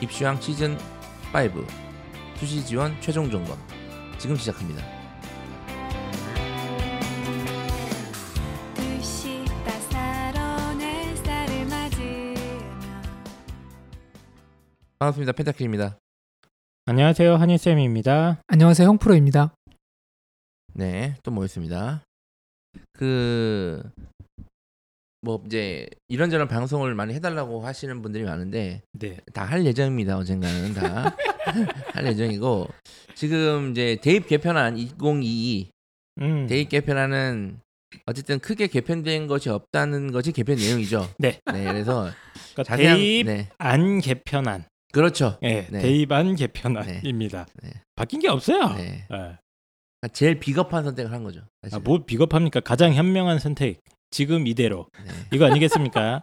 입시왕 시즌 5 수시 지원 최종 점검 지금 시작합니다. 반갑습니다. 펜타킬입니다. 안녕하세요 한희쌤입니다. 안녕하세요 형프로입니다. 네, 또 모였습니다. 그, 뭐, 이제, 이런저런 방송을 많이 해달라고 하시는 분들이 많은데, 네. 다 할 예정입니다. 언젠가는 다. 할 예정이고, 지금 이제 대입 개편안 2022, 음. 대입 개편안은 어쨌든 크게 개편된 것이 없다는 것이 개편 내용이죠. 네. 그래서 그러니까 자세한, 대입 네. 안 개편안. 그렇죠. 예, 네. 대입 안 개편안입니다. 네. 바뀐 게 없어요. 네. 예. 제일 비겁한 선택을 한 거죠. 사실. 아, 뭐 비겁합니까? 가장 현명한 선택. 지금 이대로. 네. 이거 아니겠습니까?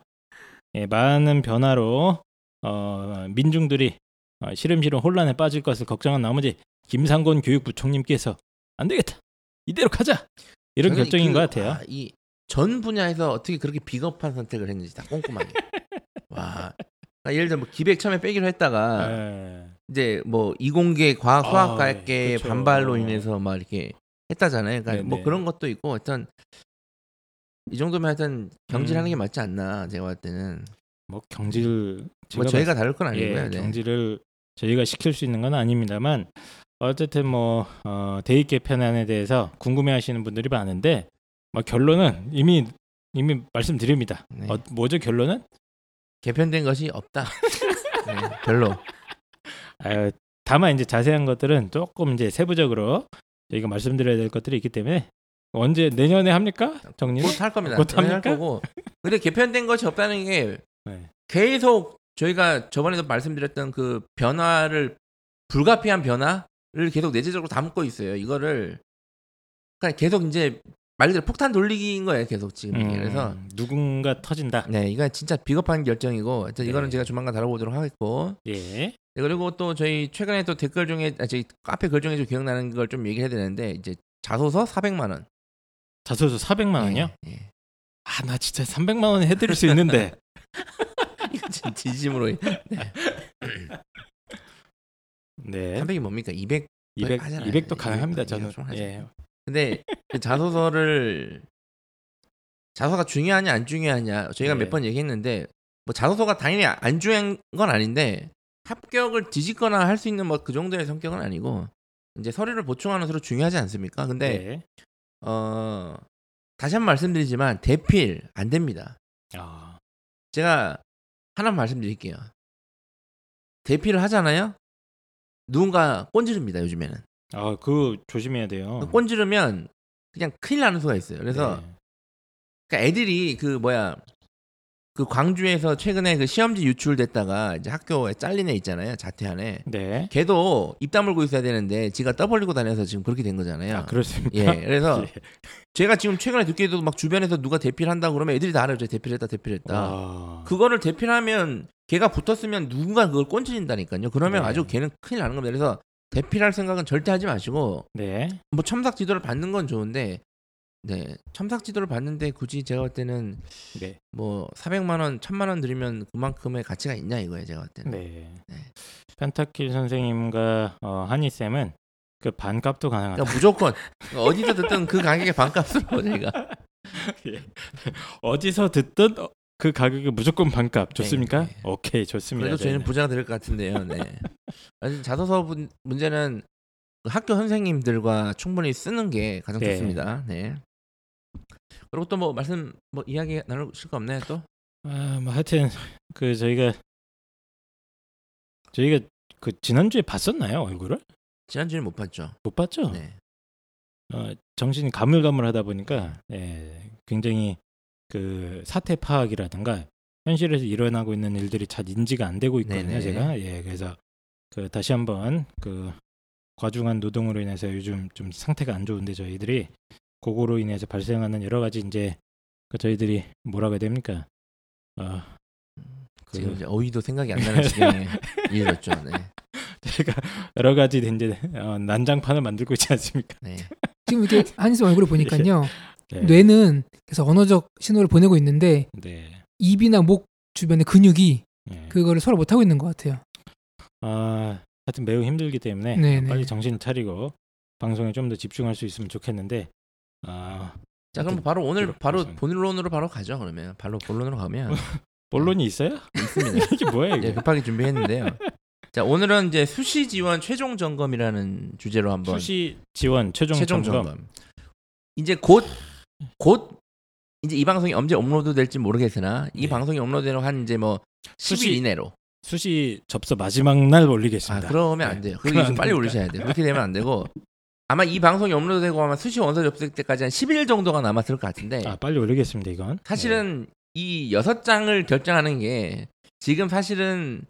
예, 많은 변화로 어, 민중들이 어, 시름시름 혼란에 빠질 것을 걱정한 나머지 김상곤 교육부총님께서 안 되겠다. 이대로 가자. 이런 결정인 그, 것 같아요. 아, 이전 분야에서 어떻게 그렇게 비겁한 선택을 했는지 다 꼼꼼하게. 와. 그러니까 예를 들어 뭐 기백 처음에 빼기로 했다가 예. 이제 뭐 이공계 과학 아, 수학과학계 그쵸. 반발로 인해서 막 이렇게 했다잖아요. 그러니까 네네. 뭐 그런 것도 있고 하여튼 이 정도면 하여튼 경질하는 음. 게 맞지 않나 제가 봤을 때는 뭐 경질 뭐 저희가 다룰 건 아니고요. 예, 네. 경지를 저희가 시킬 수 있는 건 아닙니다만 어쨌든 뭐 어, 대입 개편안에 대해서 궁금해하시는 분들이 많은데 뭐 결론은 이미 이미 말씀드립니다. 네. 어, 뭐죠 결론은? 개편된 것이 없다. 네, 별로. 아, 다만 이제 자세한 것들은 조금 이제 세부적으로 저희가 말씀드려야 될 것들이 있기 때문에 언제 내년에 합니까 정리? 곧할 겁니다. 곧 당연히 할 합니까? 거고. 근데 개편된 것이 없다는 게 네. 계속 저희가 저번에도 말씀드렸던 그 변화를 불가피한 변화를 계속 내재적으로 담고 있어요. 이거를 그러니까 계속 이제 말 그대로 폭탄 돌리기인 거예요. 계속 지금 이게. 음, 그래서 누군가 터진다. 네, 이건 진짜 비겁한 결정이고 하여튼 네. 이거는 제가 조만간 다뤄보도록 하겠고 예. 네, 그리고 또 저희 최근에 또 댓글 중에 아, 저희 카페 글 중에 좀 기억나는 걸 좀 얘기해야 되는데 이제 자소서 400만 원. 자소서 400만 원이요? 예, 예. 아 나 진짜 300만 원 해드릴 수 있는데. 진- 진심으로 네. 300이 뭡니까? 200 200 하잖아요. 200도 200 가능합니다. 도 저는. 좀 하죠. 예. 근데 그 자소서를 자소서가 중요하냐 안 중요하냐 저희가 네. 몇번 얘기했는데 뭐 자소서가 당연히 안 중요한 건 아닌데 합격을 뒤집거나 할 수 있는 뭐 그 정도의 성격은 아니고 이제 서류를 보충하는 서로 중요하지 않습니까? 근데 네. 어 다시 한 번 말씀드리지만 대필 안 됩니다. 아. 제가 하나 말씀드릴게요. 대필을 하잖아요. 누군가 꼰지릅니다 요즘에는. 아, 그거 조심해야 돼요. 꼰지르면 그냥 큰일 나는 수가 있어요. 그래서 네. 그러니까 애들이 그 뭐야 그 광주에서 최근에 그 시험지 유출됐다가 이제 학교에 잘린 애 있잖아요 자퇴한 애 네. 걔도 입 다물고 있어야 되는데 지가 떠벌리고 다녀서 지금 그렇게 된 거잖아요 아, 그렇습니까? 예 그래서 예. 제가 지금 최근에 듣기에도 막 주변에서 누가 대필한다 그러면 애들이 다 알아요 저 대필했다 대필했다 와. 그거를 대필하면 걔가 붙었으면 누군가 그걸 꼰지린다니까요 그러면 네. 아주 걔는 큰일 나는 겁니다 그래서 대필할 생각은 절대 하지 마시고 네. 뭐 첨삭 지도를 받는 건 좋은데 네 첨삭 지도를 받는데 굳이 제가 볼 때는 네. 뭐 400만 원, 1000만 원 들이면 그만큼의 가치가 있냐 이거예요, 제가 볼 때는. 네. 네. 펜타킬 선생님과 어, 한희 쌤은 그 반값도 가능하다. 그러니까 무조건 어디서 듣든 그 가격에 반값으로 저희가 예. 어디서 듣든 어, 그 가격이 무조건 반값 좋습니까? 네, 네. 오케이 좋습니다. 그래도 저희는. 부자가 될 것 같은데요. 네. 자소서 분- 문제는 그 학교 선생님들과 충분히 쓰는 게 가장 네. 좋습니다. 네. 그리고 또 뭐 말씀 뭐 이야기 나누실 거 없나요 또? 아, 뭐 하여튼 그 저희가 저희가 그 지난주에 봤었나요 얼굴을? 지난주에 못 봤죠. 못 봤죠? 네. 어, 정신이 가물가물하다 보니까 예, 굉장히 그 사태 파악이라든가 현실에서 일어나고 있는 일들이 잘 인지가 안 되고 있거든요. 네네. 제가 예, 그래서 그 다시 한번 그 과중한 노동으로 인해서 요즘 좀 상태가 안 좋은데 저희들이 그거로 인해서 발생하는 여러 가지 이제 그 저희들이 뭐라고 해야 됩니까? 어, 그 지금 이제 어휘도 생각이 안 나는 시간에 이해졌죠. 네. 저희가 여러 가지 이제 어, 난장판을 만들고 있지 않습니까? 네. 지금 이렇게 한이쌤 얼굴을 보니까요. 네. 뇌는 그래서 언어적 신호를 보내고 있는데 네. 입이나 목 주변의 근육이 예. 그거를 서로 못 하고 있는 것 같아요. 아, 하여튼 매우 힘들기 때문에 네, 네. 빨리 정신 차리고 방송에 좀 더 집중할 수 있으면 좋겠는데 아, 자 그럼 바로 오늘 바로 해서. 본론으로 바로 가죠 그러면 바로 본론으로 가면 본론이 있어요? 있습니다. 이게 뭐야 이게? 예, 급하게 준비했는데요. 자 오늘은 이제 수시 지원 최종 점검이라는 주제로 한번 수시 지원 최종, 최종 점검. 점검. 이제 곧 곧 이제 이 방송이 언제 업로드 될지 모르겠으나 이 네. 방송이 업로드되는 한 이제 뭐 10일 수시 이내로 수시 접수 마지막 날아 올리겠습니다. 그러면 안 네. 돼요. 그거 그럼 좀안 빨리. 올리셔야 돼요. 그렇게 되면 안 되고 아마 이 방송이 업로드되고 아마 수시 원서 접수 때까지 한 10일 정도가 남았을 것 같은데 아 빨리 올리겠습니다 이건. 네. 사실은 이 여섯 장을 결정하는 게 지금 사실은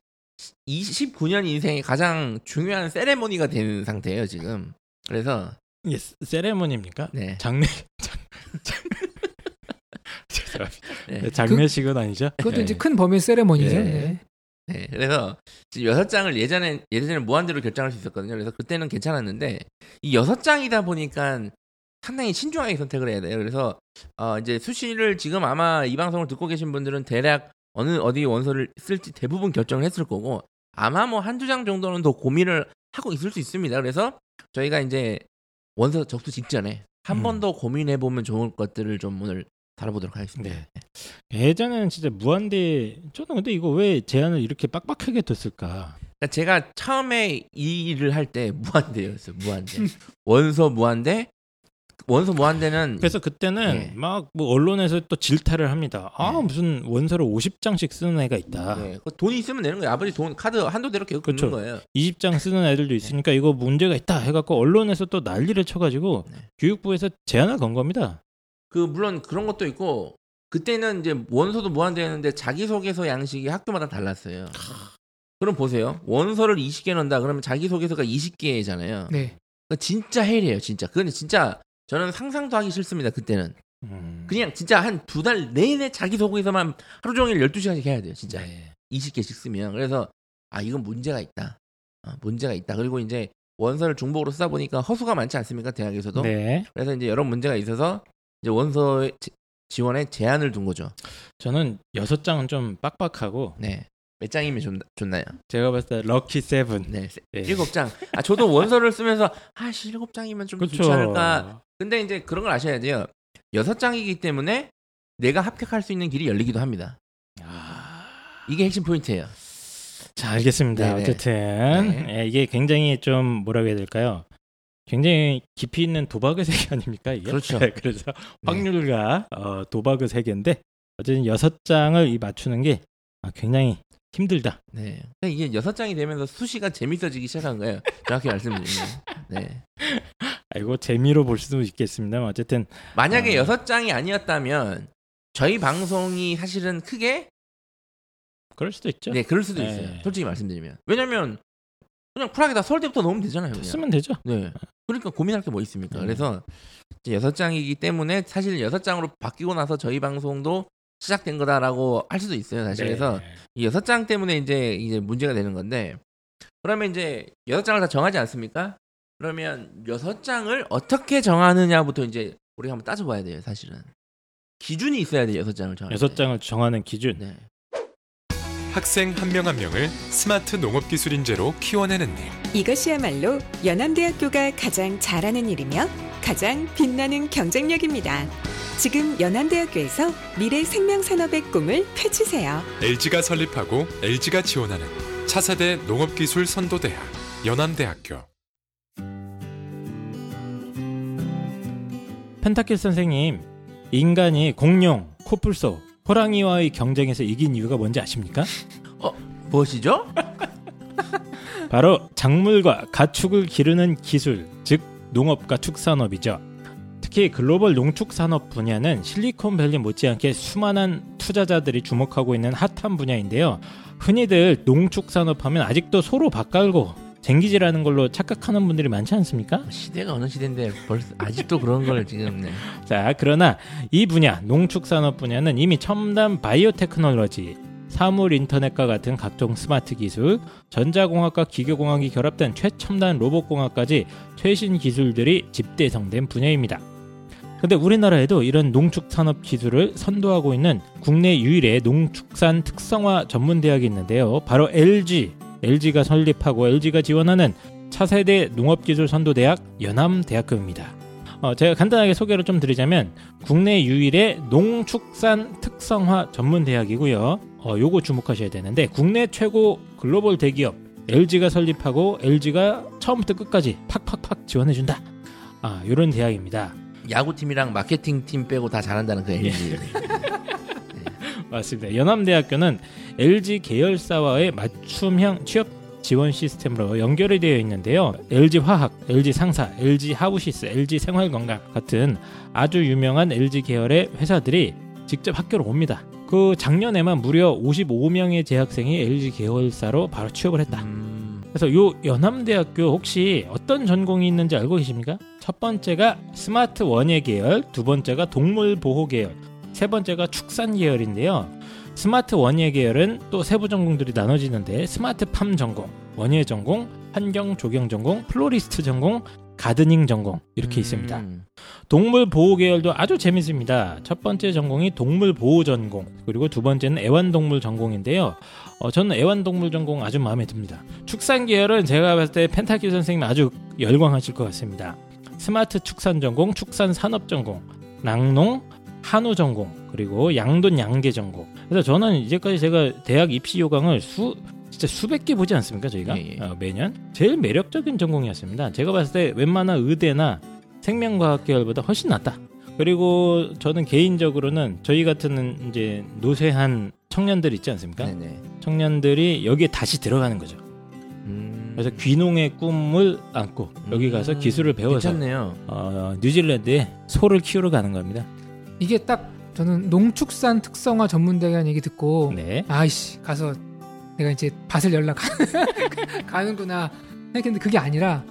19년 인생의 가장 중요한 세레모니가 된 상태예요 지금. 그래서 네. 이게 세- 세레모니입니까? 네, 장례 장, 장... 죄송합니다. 네. 장례식은 아니죠? 그것도 네. 이제 큰 범위의 세레머니죠. 네. 네. 네, 그래서 지금 여섯 장을 예전에 예전에 무한대로 결정할 수 있었거든요. 그래서 그때는 괜찮았는데 이 여섯 장이다 보니까 상당히 신중하게 선택을 해야 돼요. 그래서 어 이제 수시를 지금 아마 이 방송을 듣고 계신 분들은 대략 어느 어디 원서를 쓸지 대부분 결정을 했을 거고 아마 뭐 한두 장 정도는 더 고민을 하고 있을 수 있습니다. 그래서 저희가 이제 원서 접수 직전에 한 음. 번더 고민해 보면 좋을 것들을 좀 오늘 다뤄보도록 하겠습니다. 네. 예전에는 진짜 무한대 저는 근데 이거 왜 제한을 이렇게 빡빡하게 뒀을까? 그러니까 제가 처음에 이 일을 할 때 무한대였어요. 무한대. 원서 무한대. 원서 무한대는 그래서 그때는 네. 막뭐 언론에서 또 질타를 합니다. 아 네. 무슨 원서를 50장씩 쓰는 애가 있다. 네, 그 돈이 있으면 되는 거예요. 아버지 돈 카드 한도대로 계속 그렇죠. 긁는 거예요. 20장 쓰는 애들도 있으니까 이거 문제가 있다 해갖고 언론에서 또 난리를 쳐가지고 네. 교육부에서 제안을 건 겁니다. 그 물론 그런 것도 있고 그때는 이제 원서도 무한대였는데 자기소개서 양식이 학교마다 달랐어요. 그럼 보세요. 원서를 20개 넣는다 그러면 자기소개서가 20개잖아요. 네. 진짜 헬이에요, 진짜. 그건 진짜 저는 상상도 하기 싫습니다. 그때는 음. 그냥 진짜 한 두 달 내내 자기소개서만 하루 종일 12시간씩 해야 돼요, 진짜. 네. 20개씩 쓰면 그래서 아 이건 문제가 있다. 아, 문제가 있다. 그리고 이제 원서를 중복으로 쓰다 보니까 허수가 많지 않습니까 대학에서도. 네. 그래서 이제 여러 문제가 있어서 이제 원서 지- 지원에 제한을 둔 거죠. 저는 여섯 장은 좀 빡빡하고 네. 몇 장이면 좋, 좋나요? 제가 봤을 때 럭키 세븐. 네, 세- 네. 일곱 장. 아 저도 원서를 쓰면서 아씨 일곱 장이면 좀 그렇죠. 좋지 않을까. 근데 이제 그런 걸 아셔야 돼요. 여섯 장이기 때문에 내가 합격할 수 있는 길이 열리기도 합니다. 아... 이게 핵심 포인트예요. 자 알겠습니다. 네네. 어쨌든 네. 예, 이게 굉장히 좀 뭐라고 해야 될까요? 굉장히 깊이 있는 도박의 세계 아닙니까 이게? 그렇죠. 네, 그래서 확률과 어, 도박의 세계인데 어쨌든 여섯 장을 이 맞추는 게 아, 굉장히 힘들다. 네. 근데 이게 여섯 장이 되면서 수시가 재밌어지기 시작한 거예요. 정확히 말씀드리면. 네. 아이고 재미로 볼 수도 있겠습니다만 어쨌든 만약에 어. 여섯 장이 아니었다면 저희 방송이 사실은 크게 그럴 수도 있죠. 네 그럴 수도 네. 있어요. 솔직히 말씀드리면 왜냐면 그냥 쿨하게 다 서울대부터 넣으면 되잖아요. 그냥. 쓰면 되죠. 네. 그러니까 고민할 게 뭐 있습니까? 음. 그래서 여섯 장이기 때문에 사실 여섯 장으로 바뀌고 나서 저희 방송도 시작된 거다라고 할 수도 있어요. 사실 그래서 네. 이 여섯 장 때문에 이제 이제 문제가 되는 건데 그러면 이제 여섯 장을 다 정하지 않습니까? 그러면 여섯 장을 어떻게 정하느냐부터 이제 우리가 한번 따져봐야 돼요. 사실은 기준이 있어야 돼요. 여섯 장을 정할 여섯 때. 장을 정하는 기준. 네. 학생 한명한 명을 스마트 농업기술 인재로 키워내는 일. 이것이야말로 연암대학교가 가장 잘하는 일이며 가장 빛나는 경쟁력입니다. 지금 연암대학교에서 미래 생명산업의 꿈을 펼치세요. LG가 설립하고 LG가 지원하는 차세대 농업기술 선도대학 연암대학교. 펜타킬 선생님, 인간이 공룡, 코뿔소, 호랑이와의 경쟁에서 이긴 이유가 뭔지 아십니까? 무엇이죠? 바로 작물과 가축을 기르는 기술, 즉 농업과 축산업이죠. 특히 글로벌 농축산업 분야는 실리콘밸리 못지않게 수많은 투자자들이 주목하고 있는 핫한 분야인데요. 흔히들 농축산업 하면 아직도 소로 밭갈고 쟁기질하는 걸로 착각하는 분들이 많지 않습니까? 시대가 어느 시대인데 벌써 아직도 그런 걸 지금 네. 자, 그러나 이 분야, 농축산업 분야는 이미 첨단 바이오 테크놀로지, 사물 인터넷과 같은 각종 스마트 기술, 전자공학과 기계공학이 결합된 최첨단 로봇공학까지 최신 기술들이 집대성된 분야입니다. 근데 우리나라에도 이런 농축산업 기술을 선도하고 있는 국내 유일의 농축산 특성화 전문 대학이 있는데요. 바로 LG, LG가 설립하고 LG가 지원하는 차세대 농업기술 선도대학 연암대학교입니다. 어, 제가 간단하게 소개를 좀 드리자면 국내 유일의 농축산 특성화 전문 대학이고요. 어, 요거 주목하셔야 되는데 국내 최고 글로벌 대기업 LG가 설립하고 LG가 처음부터 끝까지 팍팍팍 지원해준다. 아, 요런 대학입니다. 야구팀이랑 마케팅 팀 빼고 다 잘한다는 그 LG. 맞습니다. 연암대학교는 LG 계열사와의 맞춤형 취업 지원 시스템으로 연결이 되어 있는데요. LG 화학, LG 상사, LG 하우시스, LG 생활건강 같은 아주 유명한 LG 계열의 회사들이 직접 학교로 옵니다. 그 작년에만 무려 55명의 재학생이 LG 계열사로 바로 취업을 했다. 음, 그래서 요 연암대학교 혹시 어떤 전공이 있는지 알고 계십니까? 첫 번째가 스마트 원예 계열, 두 번째가 동물 보호 계열, 세 번째가 축산 계열인데요. 스마트 원예 계열은 또 세부 전공들이 나눠지는데 스마트 팜 전공, 원예 전공, 환경 조경 전공, 플로리스트 전공, 가드닝 전공 이렇게 있습니다. 음. 동물 보호 계열도 아주 재밌습니다. 첫 번째 전공이 동물 보호 전공, 그리고 두 번째는 애완동물 전공인데요. 어, 저는 애완동물 전공 아주 마음에 듭니다. 축산 계열은 제가 봤을 때 펜타키 선생님 아주 열광하실 것 같습니다. 스마트 축산 전공, 축산 산업 전공, 낙농, 한우 전공, 그리고 양돈 양계 전공. 그래서 저는 이제까지 제가 대학 입시 요강을 수 진짜 수백 개 보지 않습니까 저희가 예, 예. 어, 매년 제일 매력적인 전공이었습니다. 제가 봤을 때 웬만한 의대나 생명과학 계열보다 훨씬 낫다. 그리고 저는 개인적으로는 저희 같은 이제 노쇠한 청년들 있지 않습니까? 네네. 청년들이 여기에 다시 들어가는 거죠. 음. 그래서 귀농의 꿈을 안고 여기 가서 음, 기술을 배워서 괜찮네요. 어, 뉴질랜드에 소를 키우러 가는 겁니다. 이게 딱 저는 농축산 특성화 전문대라는 얘기 듣고 네. 아이씨 가서 내가 이제 밭을 가- 가는구나 생각했는데 그게 아니라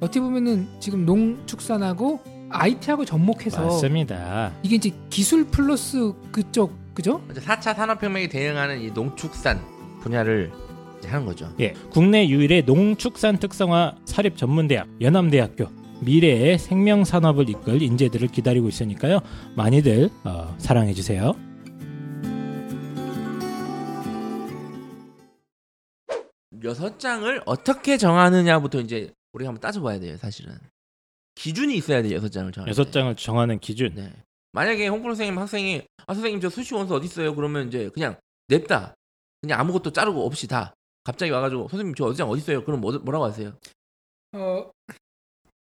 어떻게 보면은 지금 농축산하고 IT하고 접목해서 맞습니다. 이게 이제 기술 플러스 그쪽 그죠? 4차 산업혁명에 대응하는 이 농축산 분야를 이제 하는 거죠. 예, 국내 유일의 농축산 특성화 사립 전문대학 연암대학교 미래의 생명 산업을 이끌 인재들을 기다리고 있으니까요. 많이들 어, 사랑해 주세요. 여섯 장을 어떻게 정하느냐부터 이제 우리 가 한번 따져봐야 돼요. 사실은 기준이 있어야 돼요. 여섯 장을 정할 여섯 때. 장을 정하는 기준. 네. 만약에 홍보 선생님 학생이 아 선생님 저 수시 원서 어디 있어요? 그러면 이제 그냥 냅다 그냥 아무것도 자르고 없이 다 갑자기 와가지고 선생님 저 어디 장 어디 있어요? 그럼 뭐, 뭐라고 하세요? 어 수-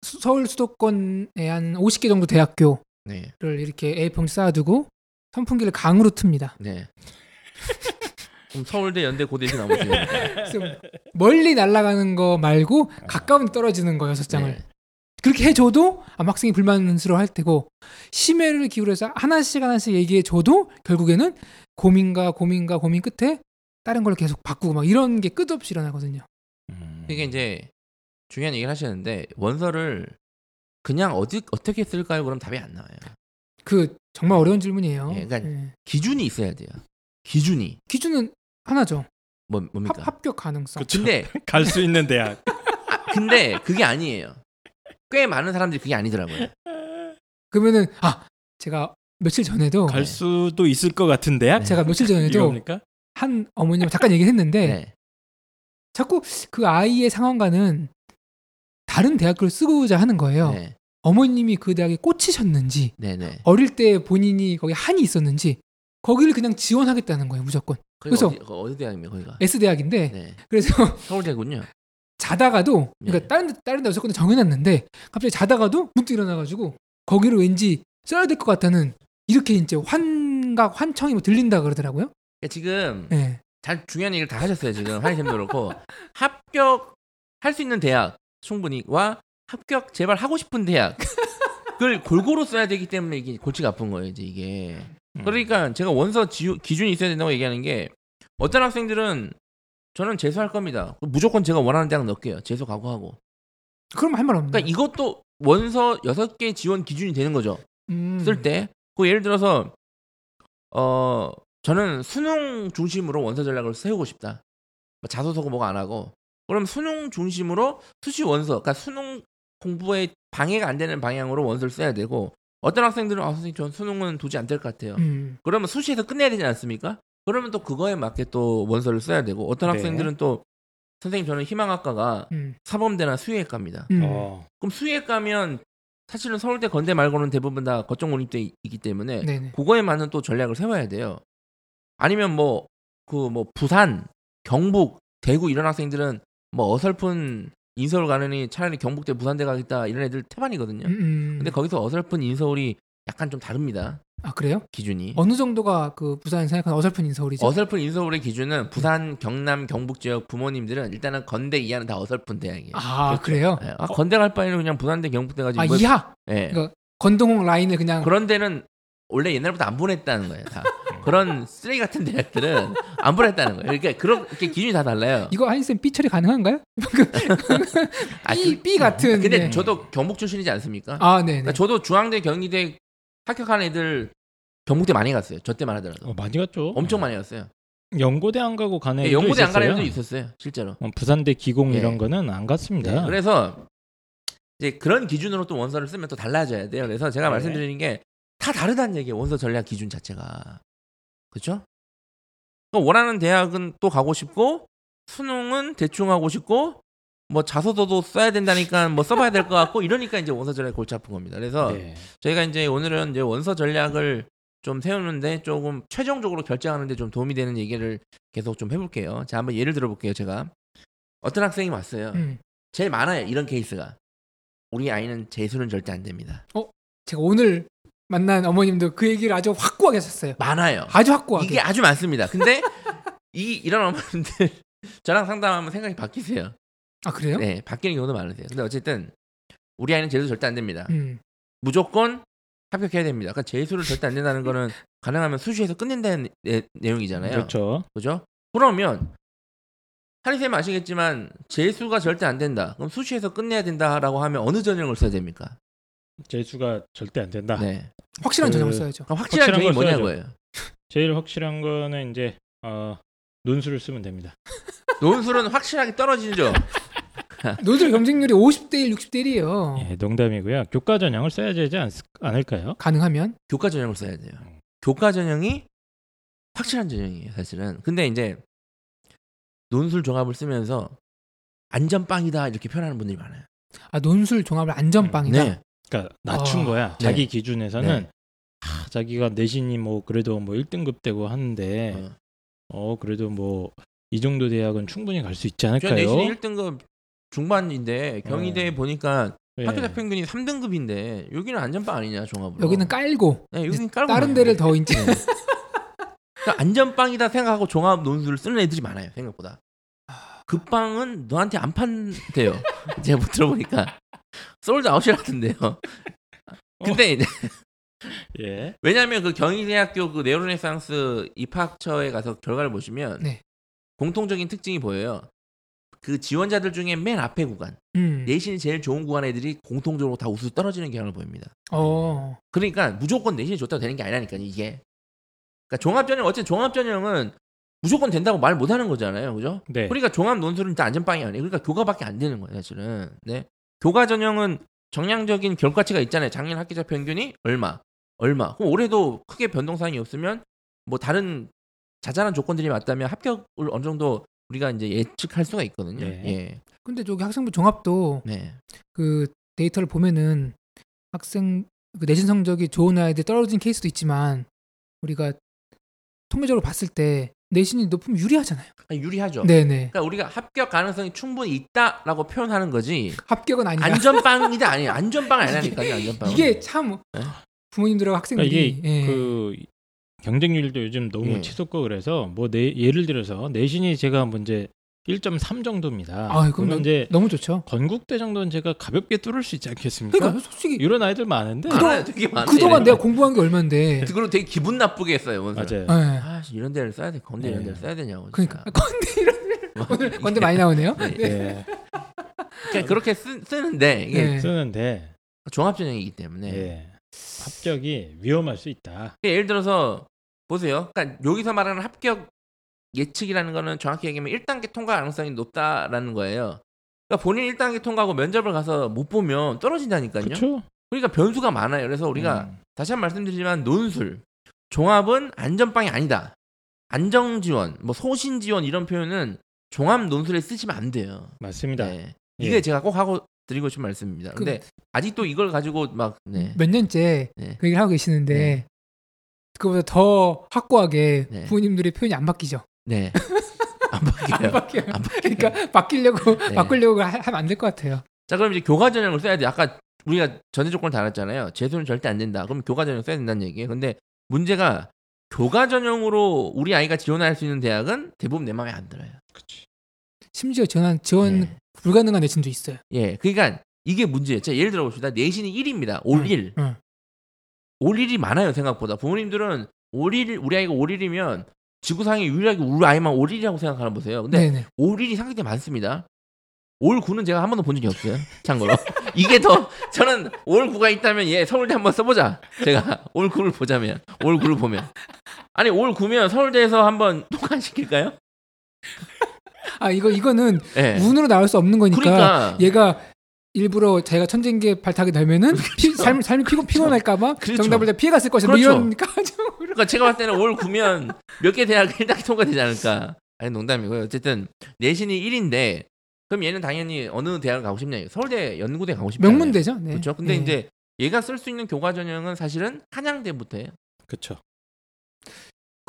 서울 수도권에 한 50개 정도 대학교를 네, 이렇게 A4 쌓아두고 선풍기를 강으로 틉니다. 네. 그럼 서울대, 연대, 나오세요. 그래서 멀리 날아가는 거 말고 가까운 데 떨어지는 거 여섯 장을 네. 그렇게 해줘도 아마 학생이 불만스러워할 테고 심혈을 기울여서 하나씩 하나씩 얘기해줘도 결국에는 고민과 고민과 고민 끝에 다른 걸 계속 바꾸고 막 이런 게 끝없이 일어나거든요. 음, 이게 이제 중요한 얘기를 하시는데 원서를 그냥 어디 어떻게 쓸까요? 그럼 답이 안 나와요. 그 정말 어려운 질문이에요. 예, 그러니까 예. 기준이 있어야 돼요. 기준이 기준은 하나죠. 뭐 뭡니까? 합, 합격 가능성. 그쵸. 근데 갈 수 있는 대학. 근데 그게 아니에요. 꽤 많은 사람들이 그게 아니더라고요. 그러면은 아 제가 며칠 전에도 갈 수도 있을 것 같은 대학. 제가 며칠 전에도 이겁니까? 한 어머님 잠깐 얘기했는데 네. 자꾸 그 아이의 상황과는 다른 대학교를 쓰고자 하는 거예요. 네. 어머님이 그 대학에 꽂히셨는지 네, 네. 어릴 때 본인이 거기 한이 있었는지 거기를 그냥 지원하겠다는 거예요 무조건 그래서- 어디, 거- 어디 대학입니까? 거기가? S 대학인데 네. 그래서 서울대군요. 자다가도 그러니까 네. 다른 데 다른 데 어쨌거나 정해놨는데 갑자기 자다가도 문득 일어나가지고 거기를 왠지 써야 될 것 같다는 이렇게 이제 환각 환청이 뭐 들린다 그러더라고요. 그러니까 지금 네. 잘 중요한 얘기를 다 하셨어요. 지금 한이쌤도 그렇고 합격 할 수 있는 대학 충분히와 합격 제발 하고 싶은 대학을 골고루 써야 되기 때문에 이게 골치가 아픈 거예요. 이제 이게 음. 그러니까 제가 원서 지우, 기준이 있어야 된다고 얘기하는 게 어떤 학생들은 저는 재수할 겁니다. 무조건 제가 원하는 대학 넣을게요. 재수 각오하고. 그럼 할 말 없는 그러니까 이것도 원서 여섯 개 지원 기준이 되는 거죠. 음. 쓸 때. 그 예를 들어서 어 저는 수능 중심으로 원서 전략을 세우고 싶다. 뭐 자소서고 뭐가 안 하고. 그럼 수능 중심으로 수시 원서, 그러니까 수능 공부에 방해가 안 되는 방향으로 원서를 써야 되고 어떤 학생들은 아 선생님 전 수능은 도저히 안 될 것 같아요. 음. 그러면 수시에서 끝내야 되지 않습니까? 그러면 또 그거에 맞게 또 원서를 써야 되고 어떤 네. 학생들은 또 선생님 저는 희망학과가 음. 사범대나 수의학과입니다. 음. 어. 그럼 수의학과면 사실은 서울대 건대 말고는 대부분 다 거점 공립대 있기 때문에 네네. 그거에 맞는 또 전략을 세워야 돼요. 아니면 뭐 그뭐 부산, 경북, 대구 이런 학생들은 뭐 어설픈 인서울 가느니 차라리 경북대 부산대 가겠다 이런 애들 태반이거든요. 음, 음. 근데 거기서 어설픈 인서울이 약간 좀 다릅니다. 아 그래요? 기준이. 어느 정도가 그 부산 생각하는 어설픈 인서울이죠? 어설픈 인서울의 기준은 부산, 경남, 경북 지역 부모님들은 일단은 건대 이하는 다 어설픈 대학이에요. 아 그래요? 예, 아, 건대 갈 바에는 그냥 부산대, 경북대 가지. 아 뭐- 이하 예. 그러니까 건동홍 라인을 그냥 그런 데는 원래 옛날부터 안 보냈다는 거예요. 다. 그런 쓰레기 같은 대학들은 안 보냈다는 거예요. 그러니까 그렇게 기준이 다 달라요. 이거 한쌤 B 처리 가능한가요? 아, B, 그- B 같은 근데 네. 저도 경북 출신이지 않습니까? 아 네네 그러니까 저도 중앙대, 경희대 합격한 애들 경북대 많이 갔어요. 저 때만 하더라도 어, 많이 갔죠. 엄청 많이 갔어요. 연고대 안 가고 가는 예, 애들도 연고대 안 가는 있었어요. 애들도 있었어요, 실제로. 어, 부산대 기공 예. 이런 거는 안 갔습니다. 네, 그래서 이제 그런 기준으로 또 원서를 쓰면 또 달라져야 돼요. 그래서 제가 네. 말씀드리는 게 다 다르다는 얘기예요. 원서 전략 기준 자체가. 그렇죠? 원하는 대학은 또 가고 싶고 수능은 대충 하고 싶고 뭐 자소서도 써야 된다니까 뭐 써봐야 될 것 같고 이러니까 이제 원서 전략 골치 아픈 겁니다. 그래서 네. 저희가 이제 오늘은 이제 원서 전략을 좀 세우는데 조금 최종적으로 결정하는데 좀 도움이 되는 얘기를 계속 좀 해볼게요. 자 한번 예를 들어볼게요. 제가 어떤 학생이 왔어요. 음. 제일 많아요 이런 케이스가 우리 아이는 재수는 절대 안 됩니다 제가 오늘 만난 어머님도 그 얘기를 아주 확고하게 하셨어요. 많아요. 아주 확고하게. 이게 아주 많습니다. 근데 이 이런 어머님들 저랑 상담하면 생각이 바뀌세요. 아 그래요? 네 바뀌는 경우도 많으세요. 근데 어쨌든 우리 아이는 재수 절대 안 됩니다. 음. 무조건 합격해야 됩니다. 그러니까 재수를 절대 안 된다는 거는 가능하면 수시에서 끝낸다는 내, 내용이잖아요. 그렇죠. 그죠? 그러면 한이쌤 아시겠지만 재수가 절대 안 된다. 그럼 수시에서 끝내야 된다라고 하면 어느 전형을 써야 됩니까 재수가 절대 안 된다. 네 확실한 그- 전형을 써야죠 그럼 확실한 확실한 걸 뭐냐고요. 제일 확실한 거는 이제 어, 논술을 쓰면 됩니다. 논술은 확실하게 떨어지죠. 노들 경쟁률이 50대 1, 60대 1이에요 예, 농담이고요. 교과 전형을 써야 되지 않, 않을까요? 가능하면 교과 전형을 써야 돼요. 교과 전형이 확실한 전형이에요, 사실은. 근데 이제 논술 종합을 쓰면서 안전빵이다 이렇게 표현하는 분들이 많아요. 아 논술 종합을 안전빵이다 네. 그러니까 낮춘 아, 거야. 네. 자기 기준에서는 네. 아, 자기가 내신이 뭐 그래도 뭐 1등급 되고 하는데 어. 어 그래도 뭐 이 정도 대학은 충분히 갈 수 있지 저 않을까요? 내신이 1등급 중반인데 경희대에 어. 보니까 예. 학교자 평균이 3등급인데 여기는 안전빵 아니냐 종합으로. 여기는 깔고 네, 여기는 깔고 다른. 데를 더 이제 네. 그러니까 안전빵이다 생각하고 종합 논술을 쓰는 애들이 많아요 생각보다 그 빵은 너한테 안 판대요 제가 못 들어보니까 솔드 아웃이라던데요 근데 이제 예. 왜냐하면 그 경희대학교 그 네오르네상스 입학처에 가서 결과를 보시면 네. 공통적인 특징이 보여요 그 지원자들 중에 맨 앞에 구간 음. 내신이 제일 좋은 구간 애들이 공통적으로 다 우수 떨어지는 경향을 보입니다 어. 그러니까 무조건 내신이 좋다고 되는 게 아니라니까 이게. 그러니까 종합전형 어쨌든 종합전형은 무조건 된다고 말 못하는 거잖아요, 그죠? 네. 그러니까 종합 논술은 일단 안전빵이 아니에요. 그러니까 교과밖에 안 되는 거예요, 사실은. 네. 교과 전형은 정량적인 결과치가 있잖아요. 작년 학기자 평균이 얼마, 얼마. 그럼 올해도 크게 변동사항이 없으면 뭐 다른 자잘한 조건들이 맞다면 합격을 어느 정도 우리가 이제 예측할 수가 있거든요. 네. 예. 근데 저기 학생부 종합도 네. 그 데이터를 보면은 학생 그 내신 성적이 좋은 아이들 떨어진 케이스도 있지만 우리가 통계적으로 봤을 때 내신이 높으면 유리하잖아요. 아니, 유리하죠. 네네. 그러니까 우리가 합격 가능성이 충분히 있다라고 표현하는 거지. 합격은 아니다. 안전빵이다 아니에요. 안전빵 아니라니까요. 안전빵. 이게 참 네. 부모님들하고 그러니까 학생들이 이게 예. 그 경쟁률도 요즘 너무 예. 치솟고 그래서 뭐 내, 예를 들어서 내신이 제가 문제 1.3 정도입니다. 아, 그럼 너- 이제 너무 좋죠. 건국대 정도는 제가 가볍게 뚫을 수 있지 않겠습니까? 그러니까 솔직히 이런 아이들 많은데. 많아요. 그동안 내가 공부한 게 얼만데. 그리고 되게 기분 나쁘게 했어요. 원서. 맞아요. 예. 아 이런 데를 써야 돼. 건대 이런 네. 데를 써야 되냐고. 그러니까. 건대 이런 오늘 건대 많이 나오네요. 네. 예. 그러니까 그렇게 쓰, 쓰는데 이게 네. 쓰는데 종합전형이기 때문에 예. 합격이 위험할 수 있다. 예를 들어서 보세요. 그러니까 여기서 말하는 합격 예측이라는 거는 정확히 얘기하면 1단계 통과 가능성이 높다라는 거예요. 그러니까 본인 1단계 통과하고 면접을 가서 못 보면 떨어진다니까요. 그렇죠? 그러니까 변수가 많아요. 그래서 우리가 음. 다시 한 번 말씀드리지만 논술 종합은 안전빵이 아니다. 안정 지원, 뭐 소신 지원 이런 표현은 종합 논술에 쓰시면 안 돼요. 맞습니다. 네. 예. 이게 제가 꼭 하고 드리고 싶은 말씀입니다. 근데 아직도 이걸 가지고 막 네. 몇 년째 네. 그 얘기를 하고 계시는데 네. 그거보다 더 확고하게 네. 부모님들의 표현이 안 바뀌죠. 네. 안 안 바뀌어요. 바뀌어요. 안 바뀌어요. 그러니까 바뀌려고 네. 바꾸려고 하- 하면 안 될 것 같아요. 자 그럼 이제 교과 전형을 써야 돼. 아까 우리가 전제 조건을 달았잖아요. 재수는 절대 안 된다. 그럼 교과 전형 써야 된다는 얘기예요. 근데 문제가 교과 전형으로 우리 아이가 지원할 수 있는 대학은 대부분 내 마음에 안 들어요. 심지어 지원 지원 예. 불가능한 내신도 있어요. 예, 그러니까 이게 문제예요. 자, 예를 들어 봅시다. 내신이 1입니다. 올 응, 1. 응. 올 1이 많아요, 생각보다. 부모님들은 올 1, 우리 아이가 올 1이면 지구상에 유일하게 우리 아이만 올 1이라고 생각하나 보세요. 근데 네네. 올 1이 상당히 많습니다. 올 9는 제가 한 번도 본 적이 없어요. 참고로. 이게 더 저는 올 9가 있다면 얘 서울대 한번 써보자. 제가 올 9를 보자면 올 9를 보면 아니 올 9면 서울대에서 한번 통과시킬까요? 아 이거 이거는 예. 운으로 나올 수 없는 거니까 그러니까 얘가 일부러 자기가 천재인 게 발탁이 되면은 피, 삶, 삶이 피곤, 피곤할까봐 그렇죠. 정답을 다 피해갔을 것이다. 그렇죠. 이런 가정으로. 그러니까 제가 봤을 때는 올 9면 몇 개 대학이 딱 통과되지 않을까. 아니 농담이고요. 어쨌든 내신이 1인데 그럼 얘는 당연히 어느 대학을 가고 싶냐? 서울대 연구대 가고 싶잖아요. 명문대죠. 네. 그렇죠. 근데 네. 이제 얘가 쓸 수 있는 교과 전형은 사실은 한양대부터예요. 그렇죠.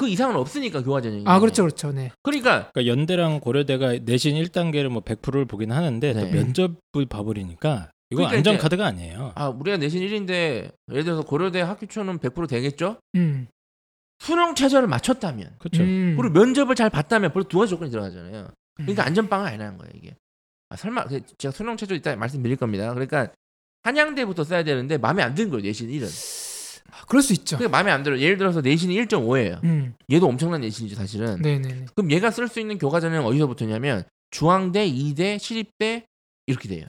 그 이상은 없으니까 교과 전형이. 아 그렇죠, 그렇죠. 네. 그러니까 그러니까 연대랑 고려대가 내신 1단계를 뭐 100%를 보긴 하는데 또 네. 면접을 봐버리니까 이거 그러니까 안전 이제- 카드가 아니에요. 아 우리가 내신 1인데 예를 들어서 고려대 학교초는 100% 되겠죠? 음. 수능 최저를 맞췄다면 그렇죠. 음. 그리고 면접을 잘 봤다면 벌써 두 가지 조건이 들어가잖아요. 그러니까 음. 안전빵은 아니라는 거예요 이게. 아, 설마 그 제가 수능 최저 이따 말씀드릴 겁니다. 그러니까 한양대부터 써야 되는데 마음에 안 드는 거예요 내신 1은. 아, 그럴 수 있죠. 그게 마음에 안 들어. 예를 들어서 내신이 1.5예요. 음. 얘도 엄청난 내신이죠 사실은. 네네네. 그럼 얘가 쓸 수 있는 교과 전형은 어디서부터냐면 중앙대, 이대, 시립대 이렇게 돼요.